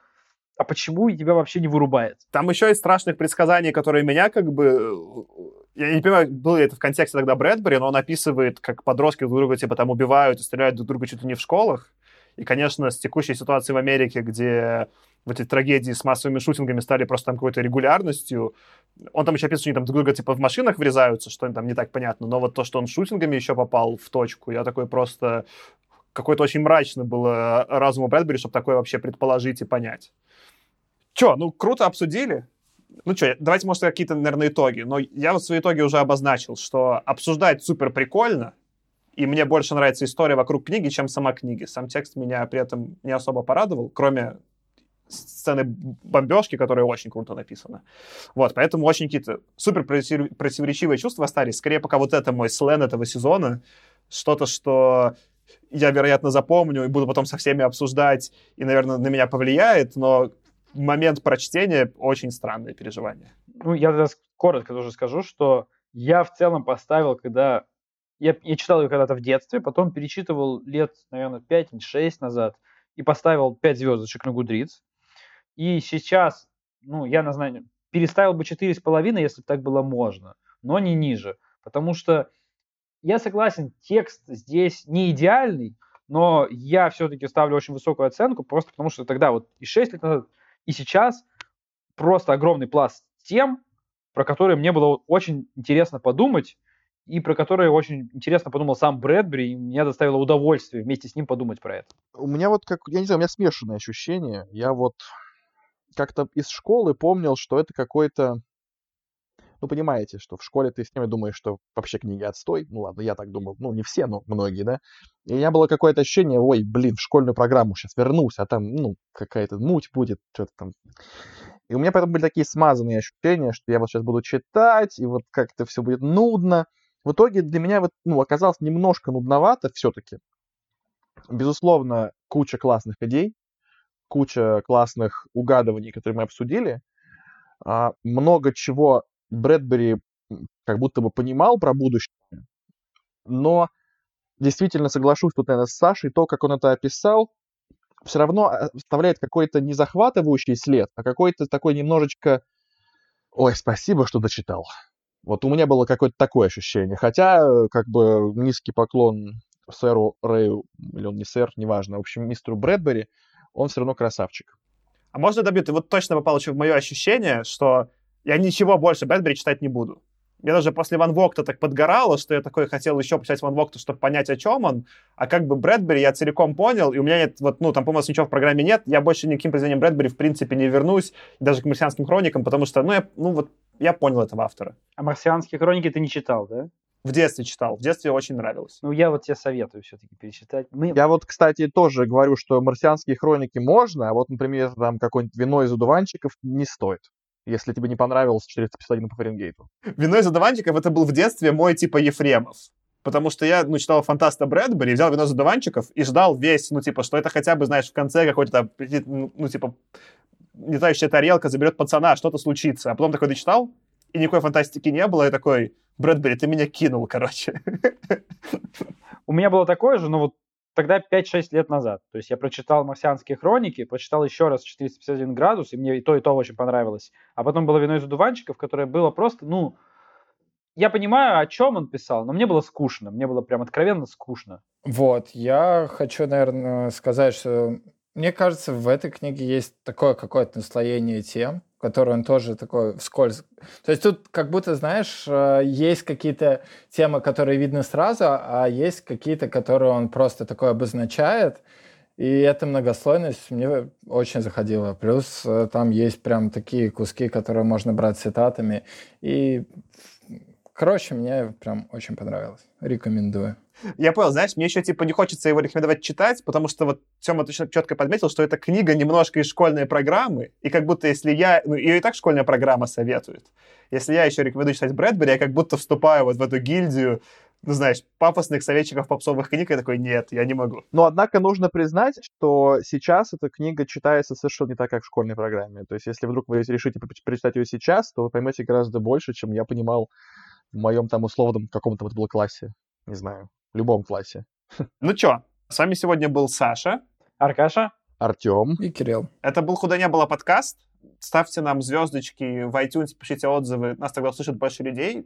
а почему тебя вообще не вырубает? Там еще есть страшных предсказаний, которые меня как бы... Я не понимаю, было это в контексте тогда Брэдбери, но он описывает, как подростки друг друга типа там убивают и стреляют друг друга чуть ли не в школах. И, конечно, с текущей ситуацией в Америке, где в эти трагедии с массовыми шутингами стали просто там какой-то регулярностью, он там еще описывает, что они там друг друга типа в машинах врезаются, что там не так понятно, но вот то, что он шутингами еще попал в точку, я такой просто... Какой-то очень мрачный был э, разум у Брэдбери, чтобы такое вообще предположить и понять. Че, ну, круто обсудили. Ну что, давайте, может, какие-то, наверное, итоги. Но я вот свои итоги уже обозначил, что обсуждать супер прикольно, и мне больше нравится история вокруг книги, чем сама книга. Сам текст меня при этом не особо порадовал, кроме сцены бомбежки, которая очень круто написана. Вот, поэтому очень какие-то супер против- противоречивые чувства остались. Скорее, пока вот это мой слен этого сезона, что-то, что я, вероятно, запомню и буду потом со всеми обсуждать, и, наверное, на меня повлияет, но момент прочтения очень странное переживание. Ну, я тогда коротко тоже скажу, что я в целом поставил, когда... Я, я читал ее когда-то в детстве, потом перечитывал лет, наверное, 5-6 назад и поставил 5 звездочек на Гудриц. И сейчас, ну, я на знание, переставил бы 4,5, если бы так было можно, но не ниже. Потому что я согласен, текст здесь не идеальный, но я все-таки ставлю очень высокую оценку, просто потому что тогда вот и 6 лет назад, и сейчас просто огромный пласт тем, про которые мне было очень интересно подумать, и про которые очень интересно подумал сам Брэдбери, и мне доставило удовольствие вместе с ним подумать про это. У меня вот как, я не знаю, у меня смешанные ощущения. Я вот как-то из школы помнил, что это какой-то... Ну, понимаете, что в школе ты с ними думаешь, что вообще книги отстой. Ну, ладно, я так думал. Ну, не все, но многие, да. И у меня было какое-то ощущение, ой, блин, в школьную программу сейчас вернусь, а там, ну, какая-то муть будет, что-то там. И у меня поэтому были такие смазанные ощущения, что я вот сейчас буду читать, и вот как-то все будет нудно. В итоге для меня вот, ну, оказалось немножко нудновато все-таки. Безусловно, куча классных идей, куча классных угадываний, которые мы обсудили. А, много чего Брэдбери как будто бы понимал про будущее, но действительно соглашусь тут, наверное, с Сашей, то, как он это описал, все равно а, оставляет какой-то не захватывающий след, а какой-то такой немножечко... Ой, спасибо, что дочитал. Вот у меня было какое-то такое ощущение. Хотя, э, как бы, низкий поклон сэру Рэю, или он не сэр, неважно, в общем, мистеру Брэдбери, он все равно красавчик. А можно добью, ты вот точно попал еще в мое ощущение, что я ничего больше Брэдбери читать не буду. Мне даже после Ван Вогта так подгорало, что я такой хотел еще почитать Ван Вогта, чтобы понять, о чем он. А как бы Брэдбери я целиком понял, и у меня нет, вот, ну, там, по-моему, ничего в программе нет. Я больше никаким произведением Брэдбери, в принципе, не вернусь, даже к марсианским хроникам, потому что, ну, я, ну, вот, я понял этого автора. А «Марсианские хроники» ты не читал, да? В детстве читал, в детстве очень нравилось. Ну, я вот тебе советую все-таки перечитать. Мы... Я вот, кстати, тоже говорю, что марсианские хроники можно, а вот, например, там какое-нибудь вино из одуванчиков не стоит если тебе не понравилось 451 по Фаренгейту. Вино из одуванчиков это был в детстве мой типа Ефремов. Потому что я, ну, читал фантаста Брэдбери, взял вино из одуванчиков и ждал весь, ну, типа, что это хотя бы, знаешь, в конце какой-то ну, ну, типа, летающая тарелка заберет пацана, что-то случится. А потом такой дочитал, и никакой фантастики не было, и такой, Брэдбери, ты меня кинул, короче. У меня было такое же, но вот тогда 5-6 лет назад. То есть я прочитал «Марсианские хроники», прочитал еще раз «451 градус», и мне и то, и то очень понравилось. А потом было «Вино из одуванчиков», которое было просто, ну... Я понимаю, о чем он писал, но мне было скучно. Мне было прям откровенно скучно. Вот, я хочу, наверное, сказать, что мне кажется, в этой книге есть такое какое-то настроение тем, который он тоже такой вскользь. То есть тут как будто, знаешь, э, есть какие-то темы, которые видны сразу, а есть какие-то, которые он просто такой обозначает, и эта многослойность мне очень заходила. Плюс э, там есть прям такие куски, которые можно брать цитатами. И, короче, мне прям очень понравилось. Рекомендую. Я понял, знаешь, мне еще, типа, не хочется его рекомендовать читать, потому что вот Тёма точно четко подметил, что эта книга немножко из школьной программы, и как будто если я... Ну, ее и так школьная программа советует. Если я еще рекомендую читать Брэдбери, я как будто вступаю вот в эту гильдию, ну, знаешь, пафосных советчиков попсовых книг, и такой, нет, я не могу. Но, однако, нужно признать, что сейчас эта книга читается совершенно не так, как в школьной программе. То есть, если вдруг вы решите прочитать ее сейчас, то вы поймете гораздо больше, чем я понимал в моем там условном каком-то вот было классе. Не знаю в любом классе. <laughs> Ну чё, с вами сегодня был Саша. Аркаша. Артем. И Кирилл. Это был «Куда не было» подкаст. Ставьте нам звездочки в iTunes, пишите отзывы. Нас тогда услышат больше людей.